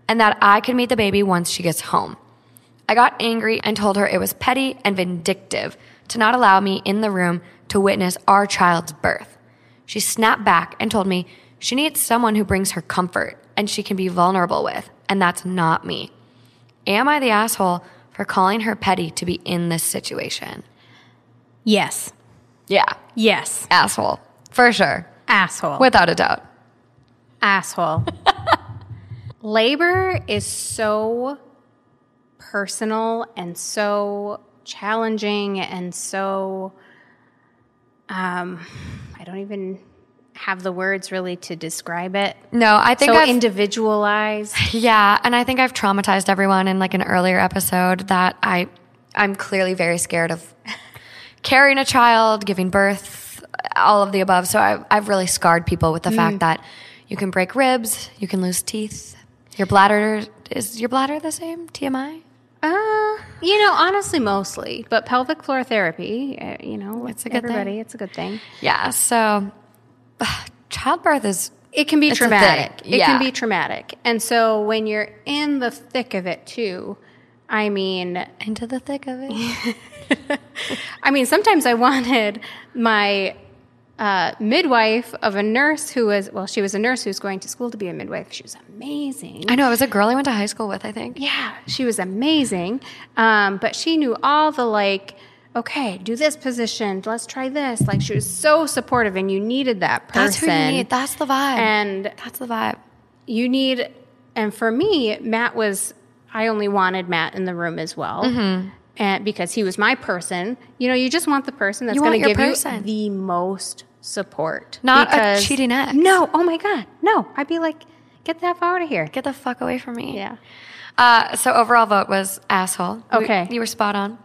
[SPEAKER 1] and that I could meet the baby once she gets home. I got angry and told her it was petty and vindictive to not allow me in the room to witness our child's birth. She snapped back and told me she needs someone who brings her comfort and she can be vulnerable with, and that's not me. Am I the asshole for calling her petty to be in this situation?
[SPEAKER 2] Yes.
[SPEAKER 1] Yeah,
[SPEAKER 2] Yes.
[SPEAKER 1] asshole. For sure.
[SPEAKER 2] Asshole.
[SPEAKER 1] Without a doubt.
[SPEAKER 2] asshole. Labor is so personal and so challenging and so um I don't even have the words really to describe it.
[SPEAKER 1] No, I think
[SPEAKER 2] So
[SPEAKER 1] I've,
[SPEAKER 2] individualized.
[SPEAKER 1] Yeah, and I think I've traumatized everyone in like an earlier episode that I I'm clearly very scared of carrying a child, giving birth, all of the above. So I I've really scarred people with the fact that you can break ribs, you can lose teeth. Your bladder is your bladder the same? TMI?
[SPEAKER 2] Uh, you know, honestly, mostly, but pelvic floor therapy, uh, you know,
[SPEAKER 1] It's a good thing.
[SPEAKER 2] everybody, it's a good thing.
[SPEAKER 1] Yeah, so childbirth is
[SPEAKER 2] It can be traumatic. It
[SPEAKER 1] yeah.
[SPEAKER 2] can be traumatic. And so when you're in the thick of it too, I mean,
[SPEAKER 1] into the thick of it.
[SPEAKER 2] I mean, sometimes I wanted my uh, midwife of a nurse who was, well, she was a nurse who was going to school to be a midwife. She was amazing.
[SPEAKER 1] I know it was a girl I went to high school with, I think.
[SPEAKER 2] Yeah, she was amazing. Um, but she knew all the like, okay, do this position. Let's try this. Like she was so supportive, and you needed that person.
[SPEAKER 1] That's who you need. That's the vibe.
[SPEAKER 2] And
[SPEAKER 1] That's the vibe.
[SPEAKER 2] you need, and for me, Matt was. I only wanted Matt in the room as well.
[SPEAKER 1] Mm-hmm.
[SPEAKER 2] And because he was my person, you know, you just want the person that's going to give
[SPEAKER 1] person.
[SPEAKER 2] you the most support,
[SPEAKER 1] Not a cheating ex.
[SPEAKER 2] No, oh my god, no! I'd be like, get the that out of here.
[SPEAKER 1] Get the fuck away from me.
[SPEAKER 2] Yeah.
[SPEAKER 1] Uh, so overall vote was asshole.
[SPEAKER 2] Okay.
[SPEAKER 1] You, were spot on.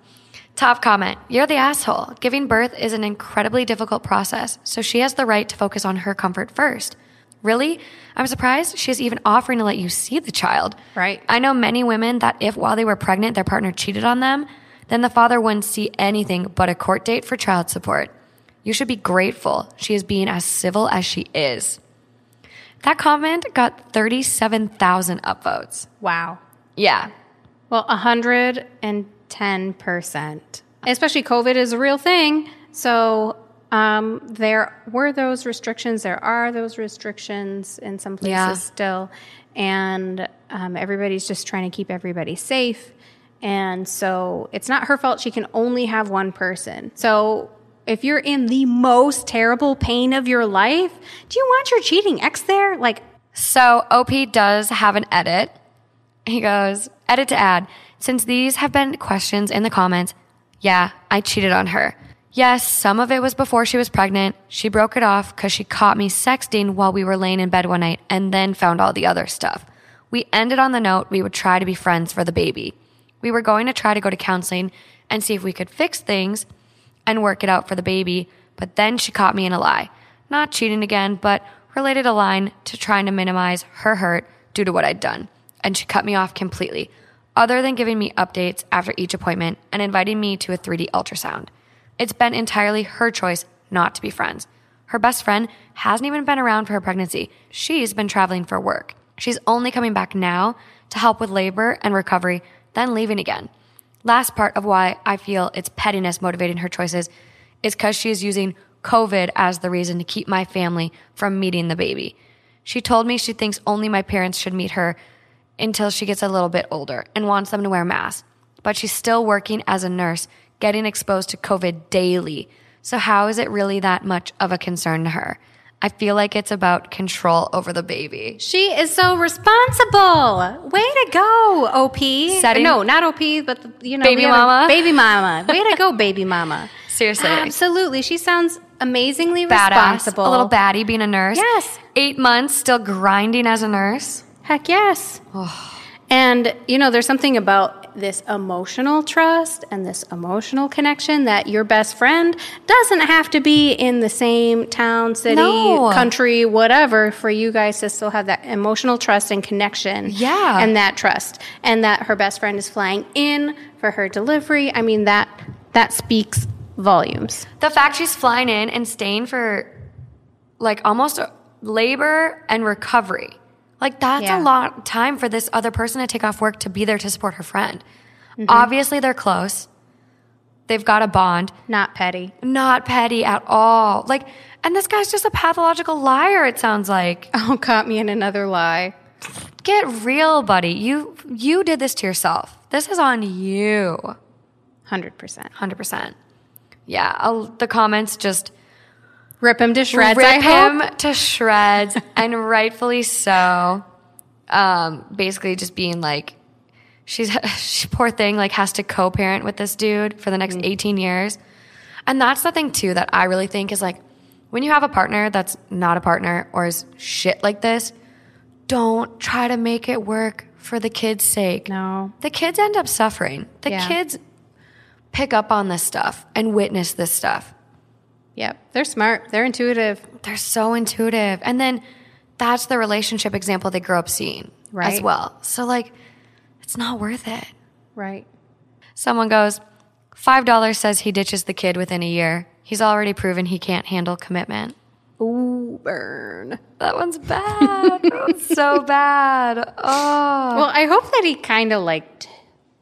[SPEAKER 1] Top comment. You're the asshole. Giving birth is an incredibly difficult process, so she has the right to focus on her comfort first. Really? I'm surprised she's even offering to let you see the child.
[SPEAKER 2] Right.
[SPEAKER 1] I know many women that if while they were pregnant their partner cheated on them, then the father wouldn't see anything but a court date for child support. You should be grateful she is being as civil as she is. That comment got 37,000 upvotes.
[SPEAKER 2] Wow.
[SPEAKER 1] Yeah.
[SPEAKER 2] Well, 110%. Especially COVID is a real thing. So um, there were those restrictions. There are those restrictions in some places
[SPEAKER 1] Yeah.
[SPEAKER 2] still. And um, everybody's just trying to keep everybody safe. And so it's not her fault. She can only have one person. So if you're in the most terrible pain of your life, do you want your cheating ex there? Like,
[SPEAKER 1] So OP does have an edit. He goes, edit to add. Since these have been questions in the comments, yeah, I cheated on her. Yes, some of it was before she was pregnant. She broke it off because she caught me sexting while we were laying in bed one night and then found all the other stuff. We ended on the note we would try to be friends for the baby. We were going to try to go to counseling and see if we could fix things and work it out for the baby, but then she caught me in a lie. Not cheating again, but related a line to trying to minimize her hurt due to what I'd done. And she cut me off completely, other than giving me updates after each appointment and inviting me to a 3D ultrasound. It's been entirely her choice not to be friends. Her best friend hasn't even been around for her pregnancy. She's been traveling for work. She's only coming back now to help with labor and recovery, then leaving again. Last part of why I feel it's pettiness motivating her choices is because she is using COVID as the reason to keep my family from meeting the baby. She told me she thinks only my parents should meet her until she gets a little bit older and wants them to wear masks. But she's still working as a nurse, getting exposed to COVID daily. So, how is it really that much of a concern to her? I feel like it's about control over the baby.
[SPEAKER 2] She is so responsible. Way to go, OP.
[SPEAKER 1] Setting-
[SPEAKER 2] no, not OP, but the, you know,
[SPEAKER 1] Baby
[SPEAKER 2] we have a-
[SPEAKER 1] mama?
[SPEAKER 2] Baby mama. Way to go, baby mama.
[SPEAKER 1] Seriously.
[SPEAKER 2] Absolutely. She sounds amazingly
[SPEAKER 1] Badass.
[SPEAKER 2] responsible.
[SPEAKER 1] A little baddie being a nurse.
[SPEAKER 2] Yes.
[SPEAKER 1] Eight months still grinding as a nurse.
[SPEAKER 2] Heck yes. And, you know, there's something about this emotional trust and this emotional connection that your best friend doesn't have to be in the same town, city,
[SPEAKER 1] No.
[SPEAKER 2] country, whatever, for you guys to still have that emotional trust and connection.
[SPEAKER 1] Yeah.
[SPEAKER 2] And that trust. And that her best friend is flying in for her delivery. I mean, that that speaks volumes.
[SPEAKER 1] The fact she's flying in and staying for like almost labor and recovery. Like that's
[SPEAKER 2] Yeah.
[SPEAKER 1] a lot of time for this other person to take off work to be there to support her friend.
[SPEAKER 2] Mm-hmm.
[SPEAKER 1] Obviously they're close. They've got a bond.
[SPEAKER 2] Not petty.
[SPEAKER 1] Not petty at all. Like and this guy's just a pathological liar it sounds like.
[SPEAKER 2] Oh, caught me in another lie.
[SPEAKER 1] Get real, buddy. You you did this to yourself. This is on you.
[SPEAKER 2] 100%.
[SPEAKER 1] 100%. Yeah, I'll, the comments just
[SPEAKER 2] Rip him to shreds.
[SPEAKER 1] rip
[SPEAKER 2] I
[SPEAKER 1] him
[SPEAKER 2] hope.
[SPEAKER 1] to shreds, and rightfully so. Um, basically, just being like, she's she, poor thing, like has to co-parent with this dude for the next
[SPEAKER 2] Mm.
[SPEAKER 1] eighteen years, and that's the thing too that I really think is like, when you have a partner that's not a partner or is shit like this, don't try to make it work for the kids' sake.
[SPEAKER 2] No.
[SPEAKER 1] the kids end up suffering. The
[SPEAKER 2] Yeah.
[SPEAKER 1] kids pick up on this stuff and witness this stuff.
[SPEAKER 2] Yep. They're smart. They're intuitive.
[SPEAKER 1] They're so intuitive. And then that's the relationship example they grow up seeing
[SPEAKER 2] right.
[SPEAKER 1] as well. So, like, it's not worth it.
[SPEAKER 2] Right.
[SPEAKER 1] Someone goes, $5 says he ditches the kid within a year. He's already proven he can't handle commitment.
[SPEAKER 2] Ooh, burn.
[SPEAKER 1] That one's bad. That's so bad. Oh.
[SPEAKER 2] Well, I hope that he kind of like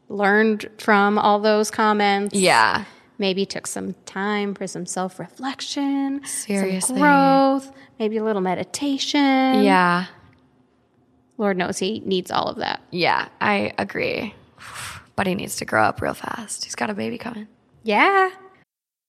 [SPEAKER 2] learned from all those comments.
[SPEAKER 1] Yeah.
[SPEAKER 2] Maybe took some time for some self reflection,
[SPEAKER 1] Seriously.
[SPEAKER 2] some growth, maybe a little meditation.
[SPEAKER 1] Yeah.
[SPEAKER 2] Lord knows he needs all of that.
[SPEAKER 1] Yeah. I agree. But he needs to grow up real fast. He's got a baby coming.
[SPEAKER 2] Yeah.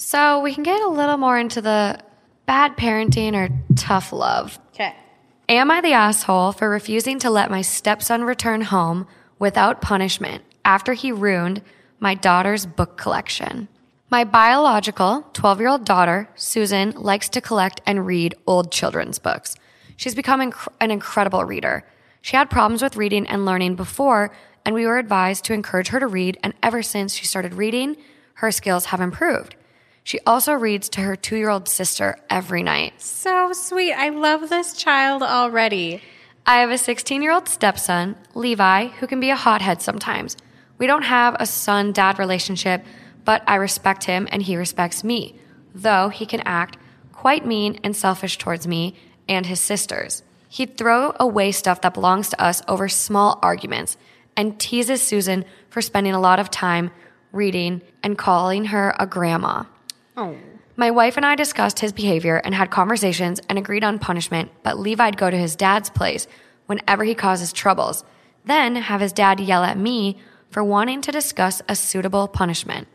[SPEAKER 1] So we can get a little more into the bad parenting or tough love.
[SPEAKER 2] Okay.
[SPEAKER 1] Am I the asshole for refusing to let my stepson return home without punishment after he ruined my daughter's book collection? My biological 12 year old daughter, Susan, likes to collect and read old children's books. She's become inc- an incredible reader. She had problems with reading and learning before, and we were advised to encourage her to read, and ever since she started reading, her skills have improved. She also reads to her two year old sister every night.
[SPEAKER 2] So sweet. I love this child already.
[SPEAKER 1] I have a 16 year old stepson, Levi, who can be a hothead sometimes. We don't have a son dad relationship, but I respect him and he respects me, though he can act quite mean and selfish towards me and his sisters. He'd throw away stuff that belongs to us over small arguments and teases Susan for spending a lot of time reading and calling her a grandma.
[SPEAKER 2] Oh.
[SPEAKER 1] My wife and I discussed his behavior and had conversations and agreed on punishment, but Levi'd go to his dad's place whenever he causes troubles, then have his dad yell at me for wanting to discuss a suitable punishment.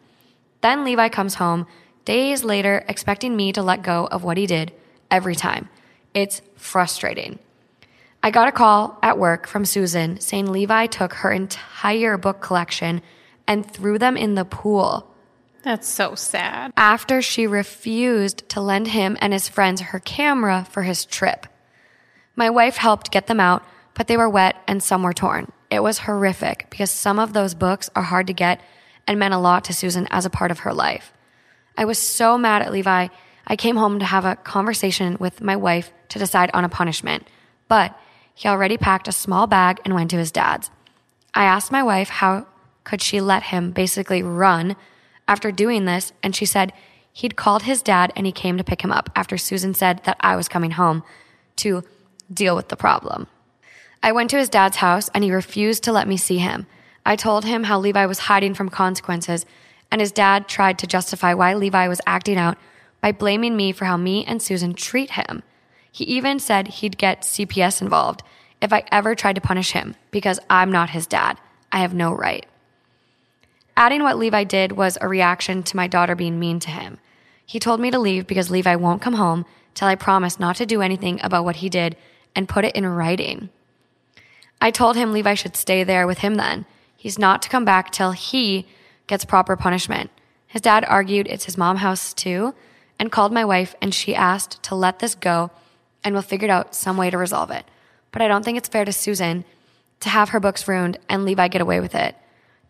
[SPEAKER 1] Then Levi comes home days later expecting me to let go of what he did every time. It's frustrating. I got a call at work from Susan saying Levi took her entire book collection and threw them in the pool
[SPEAKER 2] That's so sad.
[SPEAKER 1] after she refused to lend him and his friends her camera for his trip. My wife helped get them out, but they were wet and some were torn. It was horrific because some of those books are hard to get and meant a lot to Susan as a part of her life. I was so mad at Levi, I came home to have a conversation with my wife to decide on a punishment, but he already packed a small bag and went to his dad's. I asked my wife how could she let him basically run after doing this, and she said he'd called his dad and he came to pick him up after Susan said that I was coming home to deal with the problem. I went to his dad's house and he refused to let me see him. I told him how Levi was hiding from consequences, and his dad tried to justify why Levi was acting out by blaming me for how me and Susan treat him. He even said he'd get CPS involved if I ever tried to punish him because I'm not his dad. I have no right. Adding what Levi did was a reaction to my daughter being mean to him. He told me to leave because Levi won't come home till I promise not to do anything about what he did and put it in writing. I told him Levi should stay there with him then. He's not to come back till he gets proper punishment. His dad argued it's his mom's house too and called my wife and she asked to let this go and we'll figure out some way to resolve it. But I don't think it's fair to Susan to have her books ruined and Levi get away with it.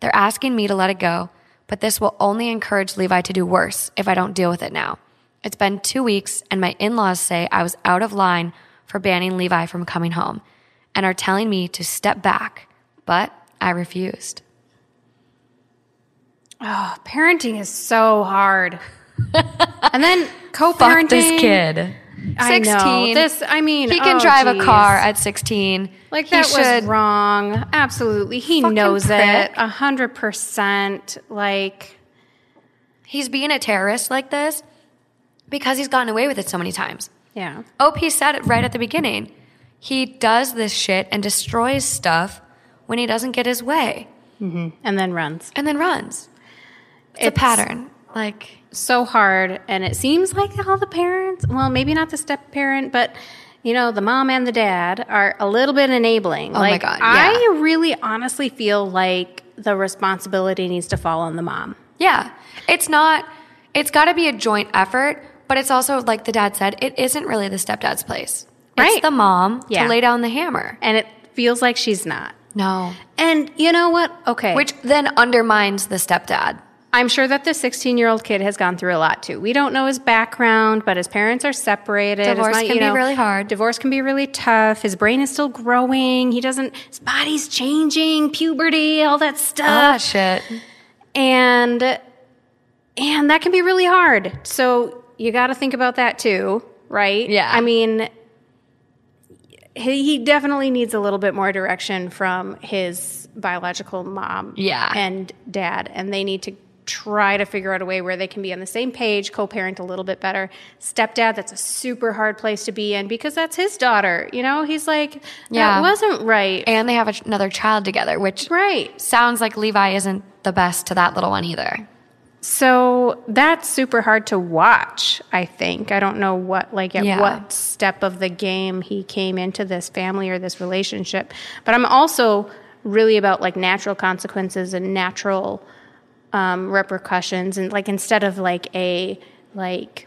[SPEAKER 1] They're asking me to let it go, but this will only encourage Levi to do worse if I don't deal with it now. It's been two weeks, and my in laws say I was out of line for banning Levi from coming home and are telling me to step back, but I refused.
[SPEAKER 2] Oh, parenting is so hard. and then co-parenting.
[SPEAKER 1] Fuck this kid.
[SPEAKER 2] I know.
[SPEAKER 1] 16.
[SPEAKER 2] This, I mean,
[SPEAKER 1] He can
[SPEAKER 2] oh,
[SPEAKER 1] drive a car at 16.
[SPEAKER 2] Like
[SPEAKER 1] He
[SPEAKER 2] that
[SPEAKER 1] should-
[SPEAKER 2] was wrong. Absolutely, he knows
[SPEAKER 1] prick.
[SPEAKER 2] it a hundred percent. Like,
[SPEAKER 1] He's being a terrorist like this because he's gotten away with it so many times.
[SPEAKER 2] yeah,
[SPEAKER 1] OP said it right at the beginning. He does this shit and destroys stuff when he doesn't get his way mm-hmm.
[SPEAKER 2] and then runs.
[SPEAKER 1] and then runs. It's, a pattern. Like,
[SPEAKER 2] So hard, and it seems like all the parents. Well, maybe not the step parent, but you know, the mom and the dad are a little bit enabling.
[SPEAKER 1] Oh my
[SPEAKER 2] like,
[SPEAKER 1] God,
[SPEAKER 2] I really, honestly feel like the responsibility needs to fall on the mom.
[SPEAKER 1] yeah, it's not, it's got to be a joint effort, but it's also, like the dad said, it isn't really the stepdad's place. It's
[SPEAKER 2] Right.
[SPEAKER 1] the mom
[SPEAKER 2] Yeah.
[SPEAKER 1] to lay down the hammer.
[SPEAKER 2] And it feels like she's not.
[SPEAKER 1] No.
[SPEAKER 2] And you know what? Okay.
[SPEAKER 1] Which then undermines the stepdad.
[SPEAKER 2] I'm sure that the 16 year old kid has gone through a lot too. We don't know his background, but his parents are separated.
[SPEAKER 1] Divorce
[SPEAKER 2] not,
[SPEAKER 1] can
[SPEAKER 2] you
[SPEAKER 1] be really hard.
[SPEAKER 2] Divorce can be really tough. His brain is still growing. He doesn't, his body's changing, puberty, all that stuff.
[SPEAKER 1] Ah, shit.
[SPEAKER 2] and, and that can be really hard. So you got to think about that too, right?
[SPEAKER 1] Yeah.
[SPEAKER 2] I mean, he, he definitely needs a little bit more direction from his biological mom
[SPEAKER 1] Yeah.
[SPEAKER 2] and dad and they need to try to figure out a way where they can be on the same page, co parent a little bit better. Stepdad, that's a super hard place to be in because that's his daughter. You know, he's like, that
[SPEAKER 1] Yeah.
[SPEAKER 2] wasn't right.
[SPEAKER 1] And they have another child together, which
[SPEAKER 2] right.
[SPEAKER 1] sounds like Levi isn't the best to that little one either.
[SPEAKER 2] So that's super hard to watch, I think. I don't know what, like, at
[SPEAKER 1] Yeah.
[SPEAKER 2] what step of the game he came into this family or this relationship. But I'm also really about like natural consequences and natural um, repercussions. And like, instead of like a, like,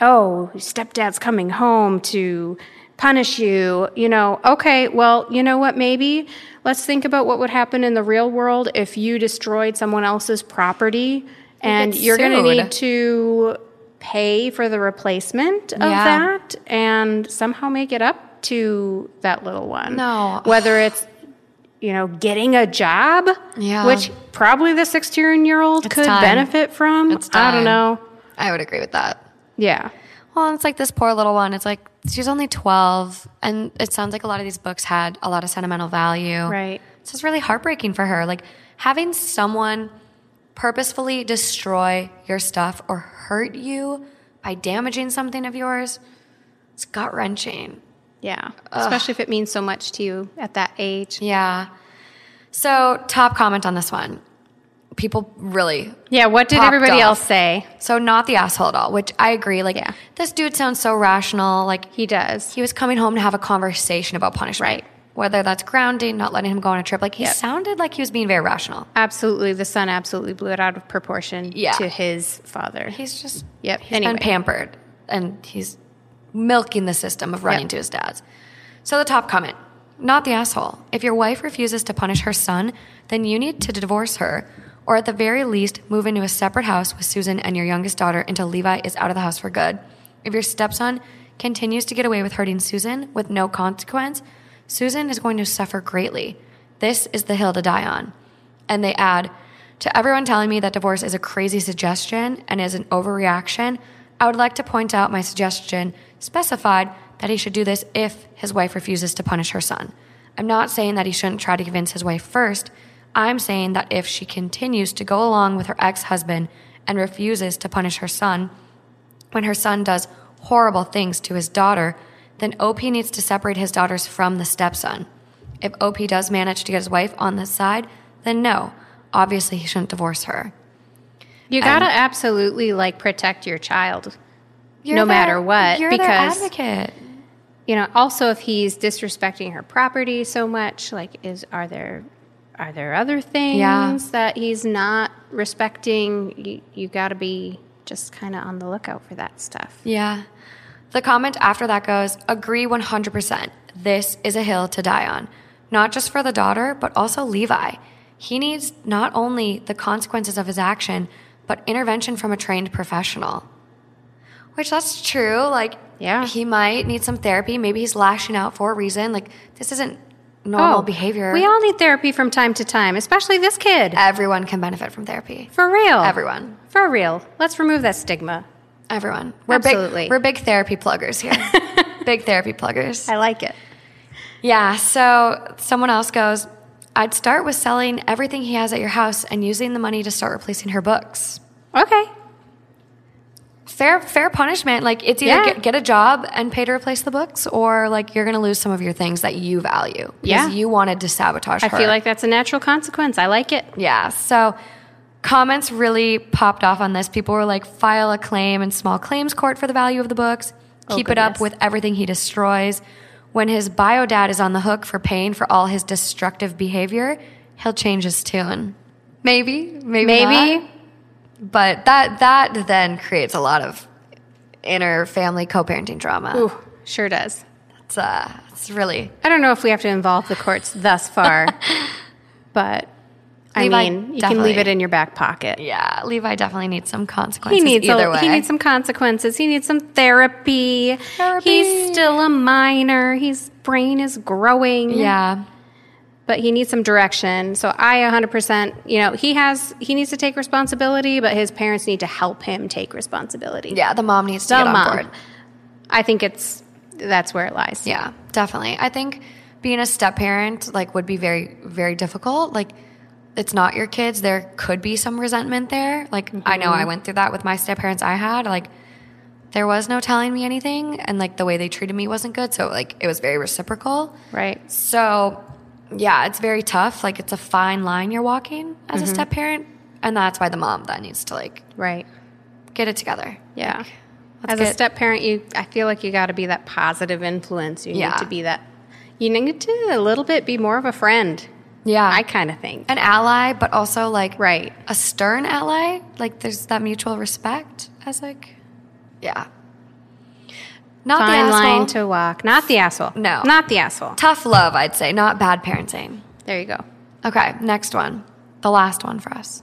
[SPEAKER 2] oh, stepdad's coming home to punish you, you know, okay, well, you know what, maybe let's think about what would happen in the real world if you destroyed someone else's property and you're going to need to pay for the replacement of
[SPEAKER 1] Yeah.
[SPEAKER 2] that and somehow make it up to that little one.
[SPEAKER 1] No.
[SPEAKER 2] Whether it's you know, getting a job,
[SPEAKER 1] Yeah.
[SPEAKER 2] which probably the 16 year old could
[SPEAKER 1] time.
[SPEAKER 2] benefit from. I don't know.
[SPEAKER 1] I would agree with that.
[SPEAKER 2] Yeah.
[SPEAKER 1] Well, it's like this poor little one. It's like she's only 12, and it sounds like a lot of these books had a lot of sentimental value.
[SPEAKER 2] Right.
[SPEAKER 1] So it's really heartbreaking for her. Like having someone purposefully destroy your stuff or hurt you by damaging something of yours, it's gut wrenching.
[SPEAKER 2] Yeah. Especially if it means so much to you at that age.
[SPEAKER 1] Yeah. So, top comment on this one. People really
[SPEAKER 2] Yeah. What did everybody
[SPEAKER 1] off.
[SPEAKER 2] else say?
[SPEAKER 1] So not the asshole at all, which I agree. Like
[SPEAKER 2] Yeah.
[SPEAKER 1] this dude sounds so rational. Like
[SPEAKER 2] He does.
[SPEAKER 1] he was coming home to have a conversation about punishment.
[SPEAKER 2] Right.
[SPEAKER 1] Whether that's grounding, not letting him go on a trip. Like he
[SPEAKER 2] Yep.
[SPEAKER 1] sounded like he was being very rational.
[SPEAKER 2] Absolutely. The son absolutely blew it out of proportion
[SPEAKER 1] Yeah.
[SPEAKER 2] to his father.
[SPEAKER 1] He's just
[SPEAKER 2] Yep.
[SPEAKER 1] He's
[SPEAKER 2] Anyway.
[SPEAKER 1] been pampered and he's milking the system of running
[SPEAKER 2] Yep.
[SPEAKER 1] to his dad's. So the top comment, not the asshole. If your wife refuses to punish her son, then you need to divorce her, or at the very least, move into a separate house with Susan and your youngest daughter until Levi is out of the house for good. If your stepson continues to get away with hurting Susan with no consequence, Susan is going to suffer greatly. This is the hill to die on. And they add, to everyone telling me that divorce is a crazy suggestion and is an overreaction, I would like to point out my suggestion specified that he should do this if his wife refuses to punish her son. I'm not saying that he shouldn't try to convince his wife first. I'm saying that if she continues to go along with her ex husband and refuses to punish her son, when her son does horrible things to his daughter, then OP needs to separate his daughters from the stepson. If OP does manage to get his wife on this side, then no, obviously he shouldn't divorce her.
[SPEAKER 2] You got to absolutely like protect your child. No
[SPEAKER 1] their-
[SPEAKER 2] matter what,
[SPEAKER 1] you're
[SPEAKER 2] because-
[SPEAKER 1] advocate.
[SPEAKER 2] You know, also if he's disrespecting her property so much, like is are there are there other things
[SPEAKER 1] Yeah.
[SPEAKER 2] that he's not respecting? You, you got to be just kind of on the lookout for that stuff.
[SPEAKER 1] Yeah. The comment after that goes, agree 100%. This is a hill to die on. Not just for the daughter, but also Levi. He needs not only the consequences of his action, but intervention from a trained professional. Which that's true. Like,
[SPEAKER 2] Yeah.
[SPEAKER 1] he might need some therapy. Maybe he's lashing out for a reason. Like, this isn't normal oh, behavior.
[SPEAKER 2] Oh, We all need therapy from time to time, especially this kid.
[SPEAKER 1] Everyone can benefit from therapy.
[SPEAKER 2] For real.
[SPEAKER 1] Everyone.
[SPEAKER 2] For real. Let's remove that stigma.
[SPEAKER 1] Everyone. We're
[SPEAKER 2] Absolutely.
[SPEAKER 1] big we're big therapy pluggers here. big therapy pluggers.
[SPEAKER 2] I like it.
[SPEAKER 1] Yeah, so someone else goes, I'd start with selling everything he has at your house and using the money to start replacing her books.
[SPEAKER 2] Okay.
[SPEAKER 1] Fair fair punishment. Like it's either
[SPEAKER 2] Yeah.
[SPEAKER 1] get, get a job and pay to replace the books or like you're going to lose some of your things that you value because
[SPEAKER 2] Yeah.
[SPEAKER 1] you wanted to sabotage
[SPEAKER 2] I
[SPEAKER 1] her.
[SPEAKER 2] feel like that's a natural consequence. I like it.
[SPEAKER 1] Yeah. So comments really popped off on this. People were like, file a claim in small claims court for the value of the books.
[SPEAKER 2] Oh,
[SPEAKER 1] Keep it up with everything he destroys. When his bio dad is on the hook for paying for all his destructive behavior, he'll change his tune. Maybe, maybe,
[SPEAKER 2] Maybe.
[SPEAKER 1] not. But that that then creates a lot of inner family co-parenting drama.
[SPEAKER 2] Ooh, sure does.
[SPEAKER 1] It's uh, it's really
[SPEAKER 2] I don't know if we have to involve the courts thus far, but I
[SPEAKER 1] Levi
[SPEAKER 2] mean, you can leave it in your back pocket.
[SPEAKER 1] yeah. Levi definitely needs some consequences.
[SPEAKER 2] He needs
[SPEAKER 1] either
[SPEAKER 2] a,
[SPEAKER 1] way.
[SPEAKER 2] he needs some consequences. He needs some therapy.
[SPEAKER 1] Therapy.
[SPEAKER 2] He's still a minor. His brain is growing.
[SPEAKER 1] yeah.
[SPEAKER 2] but he needs some direction. So I 100%, you know, he has he needs to take responsibility, but his parents need to help him take responsibility.
[SPEAKER 1] Yeah, the mom needs to
[SPEAKER 2] The
[SPEAKER 1] get on
[SPEAKER 2] mom.
[SPEAKER 1] board.
[SPEAKER 2] I think it's that's where it lies.
[SPEAKER 1] Yeah, definitely. I think being a step parent like would be very very difficult. Like it's not your kids, there could be some resentment there. Like I know I mm-hmm. went through that with my step parents I had. Like there was no telling me anything and like the way they treated me wasn't good. So like it was very reciprocal.
[SPEAKER 2] Right.
[SPEAKER 1] So yeah, it's very tough. Like it's a fine line you're walking as a mm-hmm. step parent. And that's why the mom then needs to like
[SPEAKER 2] Right.
[SPEAKER 1] get it together.
[SPEAKER 2] Yeah.
[SPEAKER 1] let's
[SPEAKER 2] As a step parent, you I feel like you got to be that positive influence. You
[SPEAKER 1] Yeah.
[SPEAKER 2] need to be that. You need to a little bit be more of a friend.
[SPEAKER 1] Yeah.
[SPEAKER 2] I kind of think.
[SPEAKER 1] an ally, but also like
[SPEAKER 2] Right.
[SPEAKER 1] a stern ally. Like there's that mutual respect as like, yeah. Not the asshole.
[SPEAKER 2] line to walk. Not the asshole.
[SPEAKER 1] No.
[SPEAKER 2] Not the asshole.
[SPEAKER 1] Tough love, I'd say, not bad parenting.
[SPEAKER 2] There you go.
[SPEAKER 1] Okay, next one. The last one for us.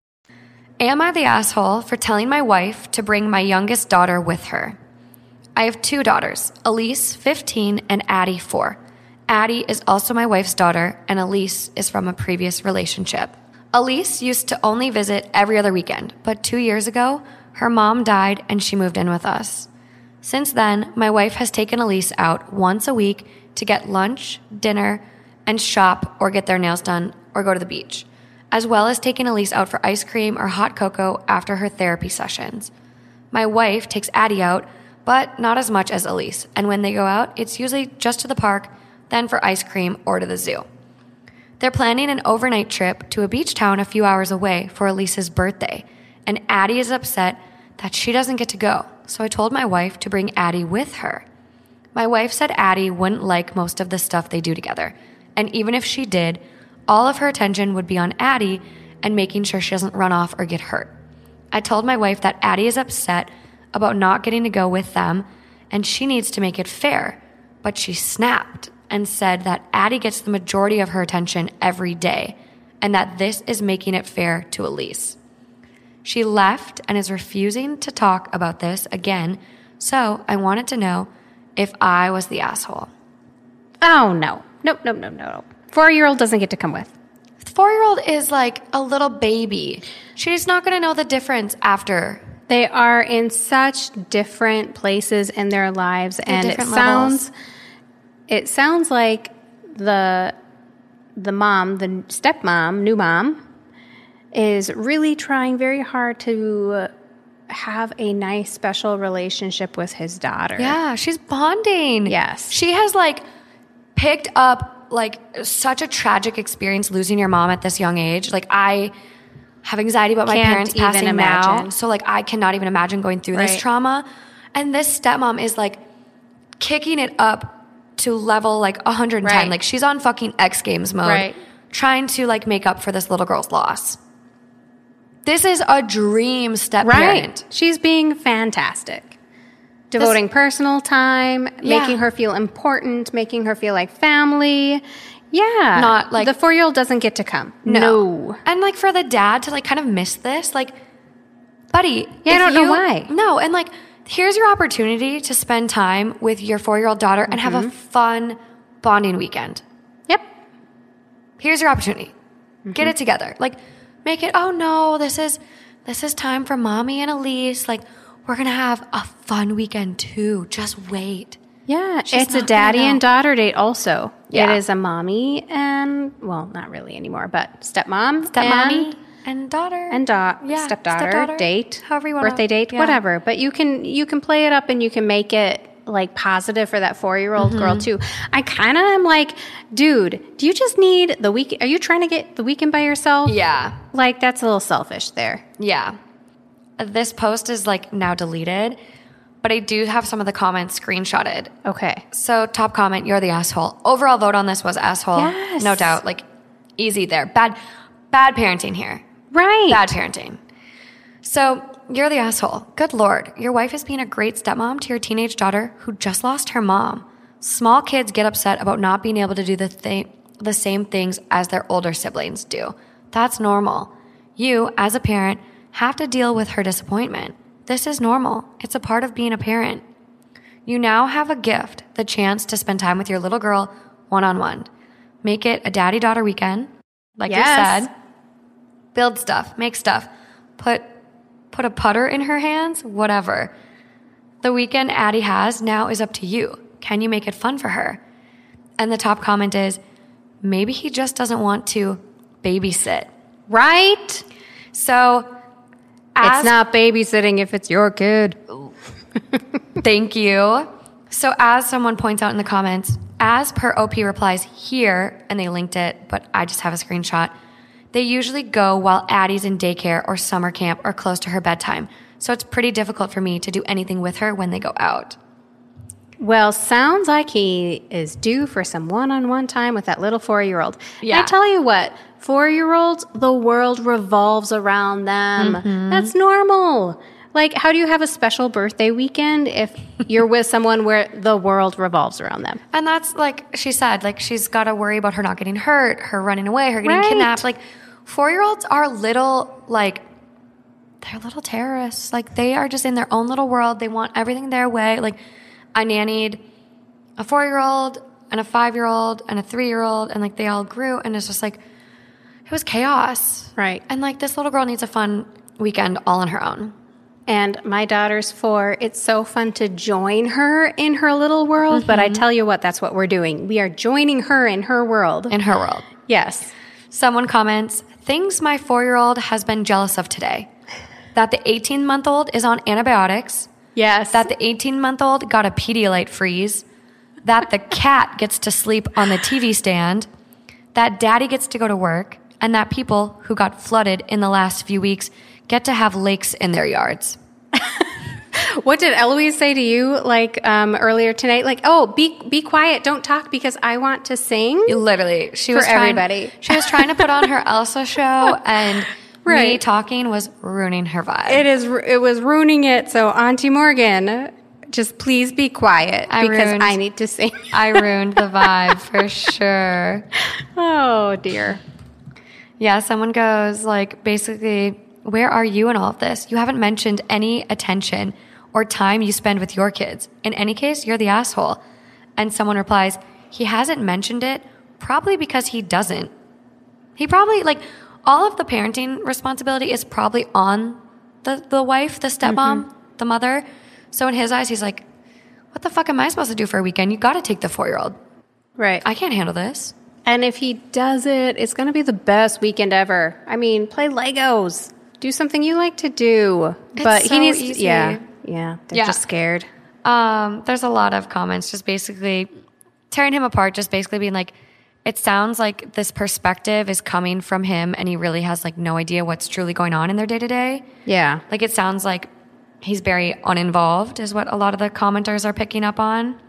[SPEAKER 1] Am I the asshole for telling my wife to bring my youngest daughter with her? I have two daughters, Elise, 15, and Addie, 4. Addie is also my wife's daughter, and Elise is from a previous relationship. Elise used to only visit every other weekend, but two years ago, her mom died and she moved in with us. Since then, my wife has taken Elise out once a week to get lunch, dinner, and shop or get their nails done or go to the beach, as well as taking Elise out for ice cream or hot cocoa after her therapy sessions. My wife takes Addie out, but not as much as Elise, and when they go out, it's usually just to the park, then for ice cream or to the zoo. They're planning an overnight trip to a beach town a few hours away for Elise's birthday, and Addie is upset that she doesn't get to go, so I told my wife to bring Addie with her. My wife said Addie wouldn't like most of the stuff they do together, and even if she did, all of her attention would be on Addie and making sure she doesn't run off or get hurt. I told my wife that Addie is upset about not getting to go with them and she needs to make it fair, but she snapped and said that Addie gets the majority of her attention every day and that this is making it fair to Elise. She left and is refusing to talk about this again, so I wanted to know if I was the asshole.
[SPEAKER 2] Oh no. Nope, nope, nope, no. Four year old doesn't get to come with.
[SPEAKER 1] Four year old is like a little baby. She's not going to know the difference after.
[SPEAKER 2] They are in such different places in their lives, and it
[SPEAKER 1] levels.
[SPEAKER 2] sounds it sounds like the the mom, the stepmom, new mom, is really trying very hard to have a nice, special relationship with his daughter.
[SPEAKER 1] Yeah, she's bonding.
[SPEAKER 2] Yes.
[SPEAKER 1] She has like picked up like such a tragic experience losing your mom at this young age. Like I have anxiety about my
[SPEAKER 2] Can't
[SPEAKER 1] parents
[SPEAKER 2] even
[SPEAKER 1] passing now. So like I cannot even imagine going through this trauma. And this stepmom is like kicking it up to level like 110.
[SPEAKER 2] Right.
[SPEAKER 1] Like she's on fucking X Games mode.
[SPEAKER 2] Right.
[SPEAKER 1] Trying to like make up for this little girl's loss. This is a dream step
[SPEAKER 2] Right.
[SPEAKER 1] parent.
[SPEAKER 2] She's being fantastic. Devoting personal time,
[SPEAKER 1] Yeah.
[SPEAKER 2] making her feel important, making her feel like family. Yeah.
[SPEAKER 1] Not like-
[SPEAKER 2] the four year old doesn't get to come. No.
[SPEAKER 1] And like for the dad to like kind of miss this, like, buddy.
[SPEAKER 2] Yeah, I don't know why.
[SPEAKER 1] No, and like, here's your opportunity to spend time with your four year old daughter and have
[SPEAKER 2] Mm-hmm.
[SPEAKER 1] a fun bonding weekend.
[SPEAKER 2] Yep.
[SPEAKER 1] Here's your opportunity.
[SPEAKER 2] Mm-hmm.
[SPEAKER 1] Get it together. Like, make it. Oh no, this is this is time for mommy and Elise. Like, we're gonna have a fun weekend too. Just wait.
[SPEAKER 2] Yeah.
[SPEAKER 1] She's
[SPEAKER 2] it's a daddy and daughter date also.
[SPEAKER 1] Yeah.
[SPEAKER 2] It is a mommy and, well, not really anymore, but stepmom.
[SPEAKER 1] Stepmommy
[SPEAKER 2] and-
[SPEAKER 1] and, daughter
[SPEAKER 2] and da-
[SPEAKER 1] Yeah,
[SPEAKER 2] stepdaughter,
[SPEAKER 1] stepdaughter,
[SPEAKER 2] date,
[SPEAKER 1] however you wanna-
[SPEAKER 2] birthday date,
[SPEAKER 1] yeah.
[SPEAKER 2] whatever. But you can you can play it up and you can make it like positive for that four year old mm-hmm. girl too. I kind of am like, dude, do you just need the week? Are you trying to get the weekend by yourself?
[SPEAKER 1] Yeah.
[SPEAKER 2] Like that's a little selfish there.
[SPEAKER 1] Yeah. This post is like now deleted, but I do have some of the comments screenshotted.
[SPEAKER 2] Okay.
[SPEAKER 1] So, top comment, you're the asshole. Overall vote on this was asshole.
[SPEAKER 2] Yes.
[SPEAKER 1] No doubt. Like, easy there. Bad, bad parenting here.
[SPEAKER 2] Right.
[SPEAKER 1] Bad parenting. So, you're the asshole. Good lord. Your wife is being a great stepmom to your teenage daughter who just lost her mom. Small kids get upset about not being able to do the, th- the same things as their older siblings do. That's normal. You, as a parent, have to deal with her disappointment. This is normal. It's a part of being a parent. You now have a gift, the chance to spend time with your little girl one on one. Make it a daddy daughter weekend, like
[SPEAKER 2] Yes.
[SPEAKER 1] you said. Build stuff, make stuff, put put a putter in her hands, whatever. The weekend Addie has now is up to you. Can you make it fun for her? And the top comment is maybe he just doesn't want to babysit.
[SPEAKER 2] Right?
[SPEAKER 1] So, as
[SPEAKER 2] it's not babysitting if it's your kid.
[SPEAKER 1] Thank you. So, as someone points out in the comments, as per OP replies here, and they linked it, but I just have a screenshot, they usually go while Addie's in daycare or summer camp or close to her bedtime. So, it's pretty difficult for me to do anything with her when they go out.
[SPEAKER 2] Well, sounds like he is due for some one on one time with that little four year old.
[SPEAKER 1] Yeah.
[SPEAKER 2] I tell you what, four year olds, the world revolves around them.
[SPEAKER 1] Mm-hmm.
[SPEAKER 2] That's normal. Like, how do you have a special birthday weekend if you're with someone where the world revolves around them?
[SPEAKER 1] And that's like she said, like she's got to worry about her not getting hurt, her running away, her getting
[SPEAKER 2] Right.
[SPEAKER 1] kidnapped. Like four year olds are little, like, they're little terrorists. Like they are just in their own little world. They want everything their way. Like I nannied a four year old and a five year old and a three year old, and like they all grew, and it's just like, it was chaos.
[SPEAKER 2] Right.
[SPEAKER 1] And like this little girl needs a fun weekend all on her own.
[SPEAKER 2] And my daughter's four. It's so fun to join her in her little world. But I mm-hmm. tell you what, that's what we're doing. We are joining her in her world.
[SPEAKER 1] In her world.
[SPEAKER 2] yes.
[SPEAKER 1] Someone comments, things my four year old has been jealous of today. That the 18 month old is on antibiotics,
[SPEAKER 2] Yes.
[SPEAKER 1] that the 18 month old got a Pedialyte freeze, that the cat gets to sleep on the TV stand, that daddy gets to go to work, and that people who got flooded in the last few weeks get to have lakes in their yards.
[SPEAKER 2] What did Eloise say to you like um, earlier tonight? Like, oh, be be quiet, don't talk because I want to sing.
[SPEAKER 1] Literally, she
[SPEAKER 2] For
[SPEAKER 1] was trying-
[SPEAKER 2] everybody.
[SPEAKER 1] She was trying to put on her Elsa show, and me talking was ruining her vibe.
[SPEAKER 2] It is. It was ruining it. So, Auntie Morgan, just please be quiet
[SPEAKER 1] I
[SPEAKER 2] because
[SPEAKER 1] ruined-
[SPEAKER 2] I need to sing.
[SPEAKER 1] I ruined the vibe for sure.
[SPEAKER 2] oh dear.
[SPEAKER 1] Yeah, someone goes like basically, where are you in all of this? You haven't mentioned any attention or time you spend with your kids. In any case, you're the asshole. And someone replies, he hasn't mentioned it probably because he doesn't. He probably like all of the parenting responsibility is probably on the the wife, the stepmom, the mother. So in his eyes, he's like, what the fuck am I supposed to do for a weekend? You got to take the 4-year-old.
[SPEAKER 2] Right.
[SPEAKER 1] I can't handle this.
[SPEAKER 2] and if he does it, it's going to be the best weekend ever. I mean, play Legos. Do something you like to do. but
[SPEAKER 1] so
[SPEAKER 2] he needs.
[SPEAKER 1] easy.
[SPEAKER 2] Yeah. Yeah. They're
[SPEAKER 1] Yeah.
[SPEAKER 2] just scared.
[SPEAKER 1] Um, there's a lot of comments just basically tearing him apart, just basically being like, it sounds like this perspective is coming from him and he really has like no idea what's truly going on in their day to day.
[SPEAKER 2] Yeah.
[SPEAKER 1] Like it sounds like he's very uninvolved, is what a lot of the commenters are picking up on.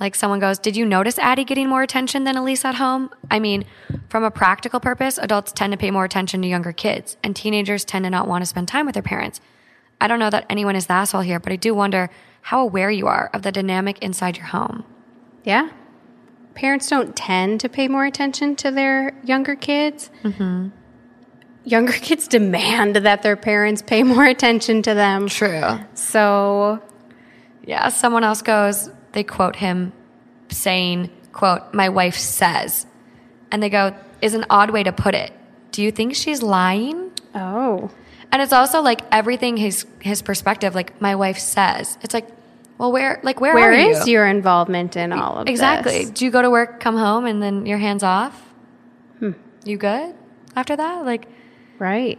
[SPEAKER 1] Like someone goes, Did you notice Addie getting more attention than Elise at home? I mean, from a practical purpose, adults tend to pay more attention to younger kids, and teenagers tend to not want to spend time with their parents. I don't know that anyone is the asshole here, but I do wonder how aware you are of the dynamic inside your home.
[SPEAKER 2] Yeah. Parents don't tend to pay more attention to their younger kids. Mm-hmm. Younger kids demand that their parents pay more attention to them.
[SPEAKER 1] True.
[SPEAKER 2] So,
[SPEAKER 1] Yeah, someone else goes, they quote him saying, quote, my wife says. And they go, is an odd way to put it. Do you think she's lying?
[SPEAKER 2] oh,
[SPEAKER 1] And it's also like everything his his perspective, like my wife says. It's like, well, where like where,
[SPEAKER 2] where
[SPEAKER 1] are you?
[SPEAKER 2] is your involvement in all of this?
[SPEAKER 1] exactly?
[SPEAKER 2] this?
[SPEAKER 1] Do you go to work, come home, and then your hands off?
[SPEAKER 2] Hmm.
[SPEAKER 1] You good after that? Like,
[SPEAKER 2] Right.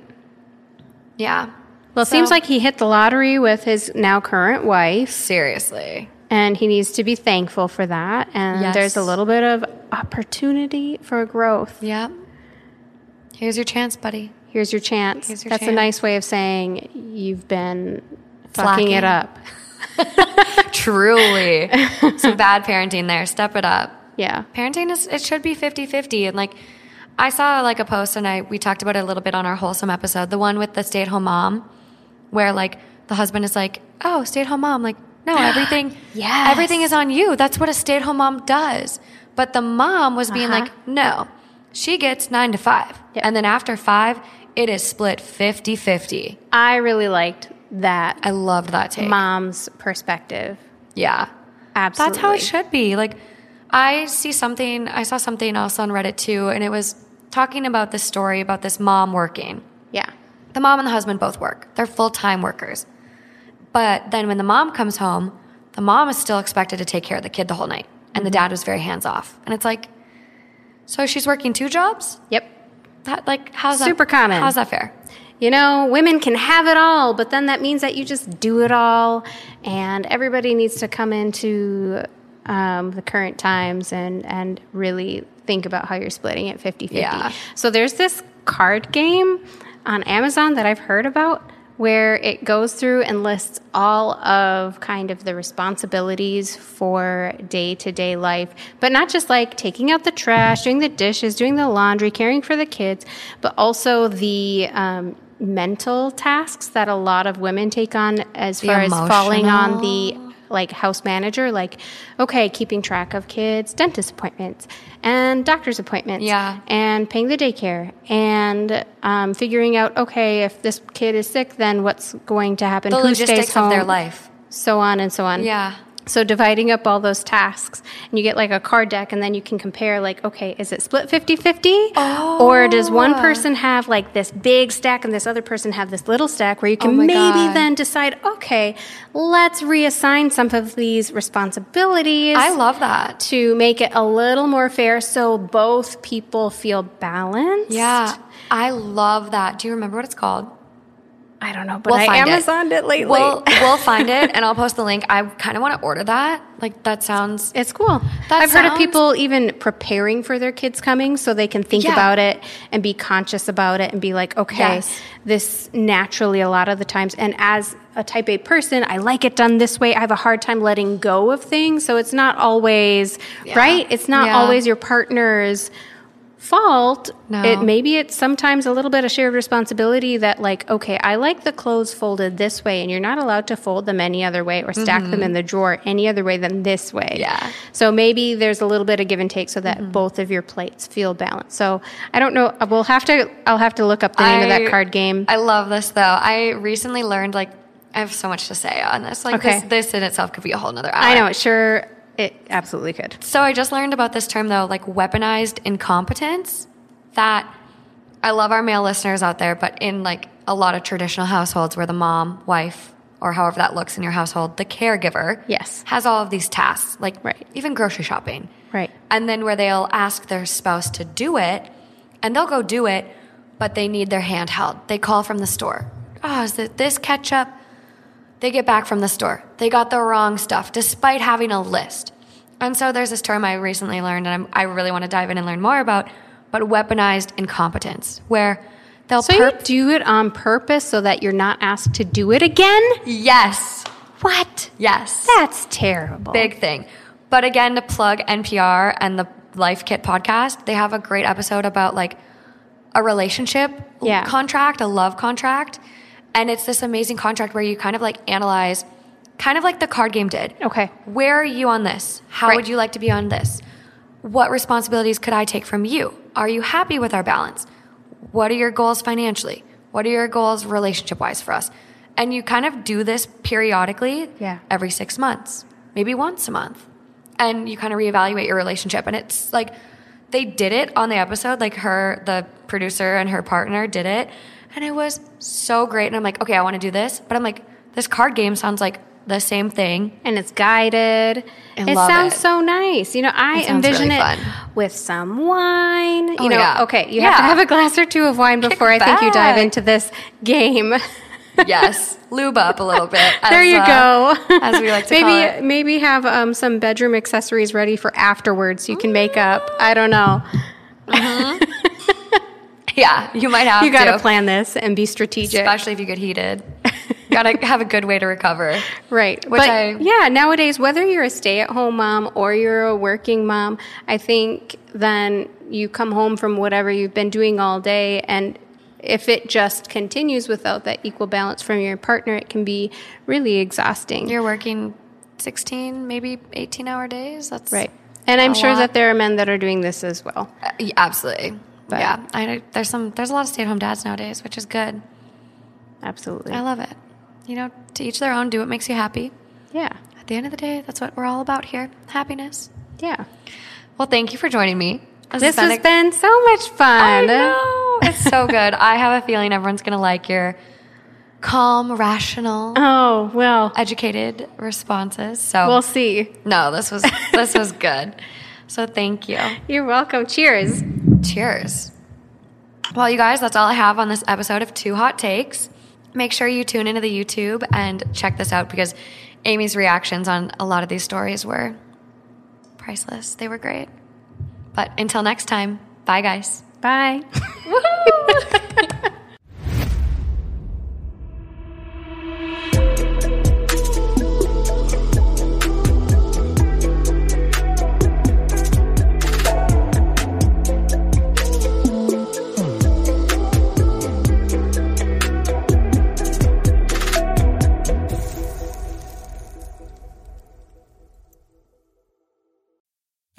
[SPEAKER 1] yeah.
[SPEAKER 2] Well, it
[SPEAKER 1] So-
[SPEAKER 2] seems like he hit the lottery with his now current wife.
[SPEAKER 1] seriously.
[SPEAKER 2] And he needs to be thankful for that. And
[SPEAKER 1] Yes.
[SPEAKER 2] there's a little bit of opportunity for growth.
[SPEAKER 1] Yeah. Here's your chance, buddy.
[SPEAKER 2] Here's your chance.
[SPEAKER 1] Here's your
[SPEAKER 2] That's a nice way of saying you've been fucking it up.
[SPEAKER 1] Truly. Some bad parenting there. Step it up.
[SPEAKER 2] Yeah.
[SPEAKER 1] Parenting is it should be 50-50 and like I saw like a post and I we talked about it a little bit on our wholesome episode, the one with the stay-at-home mom where like the husband is like, "Oh, stay-at-home mom." Like, "No, everything
[SPEAKER 2] Yes.
[SPEAKER 1] everything is on you. That's what a stay-at-home mom does." But the mom was being
[SPEAKER 2] Uh-huh.
[SPEAKER 1] like, "No. She gets 9 to 5."
[SPEAKER 2] Yep.
[SPEAKER 1] And then after 5, it is split 50-50.
[SPEAKER 2] I really liked that
[SPEAKER 1] I loved that take.
[SPEAKER 2] mom's perspective.
[SPEAKER 1] Yeah.
[SPEAKER 2] Absolutely.
[SPEAKER 1] That's how it should be. Like, I see something, I saw something else on Reddit too, and it was talking about this story about this mom working.
[SPEAKER 2] Yeah.
[SPEAKER 1] The mom and the husband both work, they're full time workers. But then when the mom comes home, the mom is still expected to take care of the kid the whole night, and the mm-hmm. dad was very hands off. And it's like, so she's working two jobs?
[SPEAKER 2] Yep.
[SPEAKER 1] That, like, how's that?
[SPEAKER 2] Super common.
[SPEAKER 1] How's that fair?
[SPEAKER 2] You know, women can have it all, but then that means that you just do it all, and everybody needs to come into um, the current times and and really think about how you're splitting it 50 50.
[SPEAKER 1] Yeah.
[SPEAKER 2] So there's this card game on Amazon that I've heard about where it goes through and lists all of kind of the responsibilities for day to day life, but not just like taking out the trash, doing the dishes, doing the laundry, caring for the kids, but also the um, mental tasks that a lot of women take on as
[SPEAKER 1] The
[SPEAKER 2] far as falling on the like house manager, like, okay, keeping track of kids' dentist appointments and doctor's appointments
[SPEAKER 1] Yeah.
[SPEAKER 2] and paying the daycare and um, figuring out okay if this kid is sick then what's going to happen
[SPEAKER 1] The
[SPEAKER 2] who stays
[SPEAKER 1] logistics
[SPEAKER 2] home
[SPEAKER 1] of their life.
[SPEAKER 2] so on and so on
[SPEAKER 1] Yeah.
[SPEAKER 2] So dividing up all those tasks and you get like a card deck and then you can compare like okay is it split 50-50 or does one
[SPEAKER 1] oh.
[SPEAKER 2] person have like this big stack and this other person have this little stack where you can
[SPEAKER 1] Oh
[SPEAKER 2] maybe
[SPEAKER 1] God.
[SPEAKER 2] then decide okay let's reassign some of these responsibilities
[SPEAKER 1] I love that.
[SPEAKER 2] to make it a little more fair so both people feel balanced.
[SPEAKER 1] Yeah. I love that. Do you remember what it's called?
[SPEAKER 2] I don't know, but
[SPEAKER 1] We'll
[SPEAKER 2] I
[SPEAKER 1] find it.
[SPEAKER 2] Amazoned it, lately.
[SPEAKER 1] We'll we'll find it and I'll post the link. I kind of want to order that. Like that sounds
[SPEAKER 2] it's cool. I've heard of people even preparing for their kids coming so they can think
[SPEAKER 1] Yeah.
[SPEAKER 2] about it and be conscious about it and be like, okay,
[SPEAKER 1] Yes.
[SPEAKER 2] this naturally a lot of the times. And as a type A person, I like it done this way. I have a hard time letting go of things. So it's not always,
[SPEAKER 1] Yeah.
[SPEAKER 2] right? It's not
[SPEAKER 1] Yeah.
[SPEAKER 2] always your partner's fault.
[SPEAKER 1] No.
[SPEAKER 2] It maybe it's sometimes a little bit of shared responsibility that like, okay, I like the clothes folded this way and you're not allowed to fold them any other way or stack them in the drawer any other way than this way.
[SPEAKER 1] Mm-hmm. Yeah.
[SPEAKER 2] So maybe there's a little bit of give and take so that
[SPEAKER 1] Mm-hmm.
[SPEAKER 2] both of your plates feel balanced. So I don't know. We'll have to. I'll have to look up the name of that card game.
[SPEAKER 1] I love this though. I recently learned like I have so much to say on this. Like
[SPEAKER 2] Okay.
[SPEAKER 1] this this in itself could be a whole nother hour.
[SPEAKER 2] I know. It sure. It absolutely could.
[SPEAKER 1] So I just learned about this term though, like weaponized incompetence. That I love our male listeners out there, but in like a lot of traditional households where the mom, wife, or however that looks in your household, the caregiver,
[SPEAKER 2] Yes.
[SPEAKER 1] has all of these tasks, like
[SPEAKER 2] Right.
[SPEAKER 1] even grocery shopping,
[SPEAKER 2] Right.
[SPEAKER 1] and then where they'll ask their spouse to do it, and they'll go do it, but they need their hand held. They call from the store. Oh, is it this ketchup? They get back from the store. They got the wrong stuff, despite having a list. And so there's this term I recently learned, and I'm, I really want to dive in and learn more about, but weaponized incompetence, where they'll
[SPEAKER 2] So
[SPEAKER 1] perp-
[SPEAKER 2] you do it on purpose so that you're not asked to do it again.
[SPEAKER 1] yes,
[SPEAKER 2] What?
[SPEAKER 1] yes,
[SPEAKER 2] That's terrible.
[SPEAKER 1] big thing. But again, to plug NPR and the Life Kit podcast, they have a great episode about like a relationship
[SPEAKER 2] Yeah.
[SPEAKER 1] contract, a love contract. And it's this amazing contract where you kind of like analyze, kind of like the card game did.
[SPEAKER 2] Okay.
[SPEAKER 1] Where are you on this? How
[SPEAKER 2] Right.
[SPEAKER 1] would you like to be on this? What responsibilities could I take from you? Are you happy with our balance? What are your goals financially? What are your goals relationship wise for us? And you kind of do this periodically
[SPEAKER 2] Yeah.
[SPEAKER 1] every six months, maybe once a month. And you kind of reevaluate your relationship. And it's like they did it on the episode, like her, the producer and her partner did it. And it was so great. And I'm like, okay, I want to do this. But I'm like, this card game sounds like the same thing.
[SPEAKER 2] and it's guided.
[SPEAKER 1] I
[SPEAKER 2] it sounds
[SPEAKER 1] it.
[SPEAKER 2] so nice. You know, I
[SPEAKER 1] It
[SPEAKER 2] envision
[SPEAKER 1] really
[SPEAKER 2] it
[SPEAKER 1] fun.
[SPEAKER 2] with some wine. You
[SPEAKER 1] Oh,
[SPEAKER 2] know,
[SPEAKER 1] yeah.
[SPEAKER 2] okay, you have to have a glass or two of wine before I think you dive into this game.
[SPEAKER 1] yes, lube up a little bit. As,
[SPEAKER 2] there you
[SPEAKER 1] uh,
[SPEAKER 2] go.
[SPEAKER 1] as we like to
[SPEAKER 2] maybe
[SPEAKER 1] call it.
[SPEAKER 2] maybe have um, some bedroom accessories ready for afterwards. You can make up. I don't know.
[SPEAKER 1] Yeah, you might have to
[SPEAKER 2] You got
[SPEAKER 1] to.
[SPEAKER 2] to plan this and be strategic.
[SPEAKER 1] especially if you get heated. Gotta have a good way to recover.
[SPEAKER 2] Right.
[SPEAKER 1] Which
[SPEAKER 2] but
[SPEAKER 1] I-
[SPEAKER 2] yeah, nowadays, whether you're a stay at home mom or you're a working mom, I think then you come home from whatever you've been doing all day. And if it just continues without that equal balance from your partner, it can be really exhausting.
[SPEAKER 1] You're working 16, maybe 18 hour days. That's
[SPEAKER 2] right. And I'm sure
[SPEAKER 1] lot.
[SPEAKER 2] that there are men that are doing this as well.
[SPEAKER 1] Uh, absolutely.
[SPEAKER 2] But-
[SPEAKER 1] yeah, I there's some there's a lot of stay at home dads nowadays, which is good.
[SPEAKER 2] Absolutely.
[SPEAKER 1] I love it. You know, to each their own. Do what makes you happy.
[SPEAKER 2] yeah.
[SPEAKER 1] At the end of the day, that's what we're all about here. Happiness.
[SPEAKER 2] Yeah.
[SPEAKER 1] Well, thank you for joining me.
[SPEAKER 2] This
[SPEAKER 1] been
[SPEAKER 2] has
[SPEAKER 1] a-
[SPEAKER 2] been so much fun.
[SPEAKER 1] I know. It's so good. I have a feeling everyone's gonna like your calm, rational,
[SPEAKER 2] Oh, well,
[SPEAKER 1] educated responses. So
[SPEAKER 2] we'll see.
[SPEAKER 1] no, this was this was good. So thank you.
[SPEAKER 2] You're welcome. Cheers.
[SPEAKER 1] Cheers. Well, you guys, that's all I have on this episode of Two Hot Takes. Make sure you tune into the YouTube and check this out because Amy's reactions on a lot of these stories were priceless. They were great. But until next time, bye, guys.
[SPEAKER 2] Bye.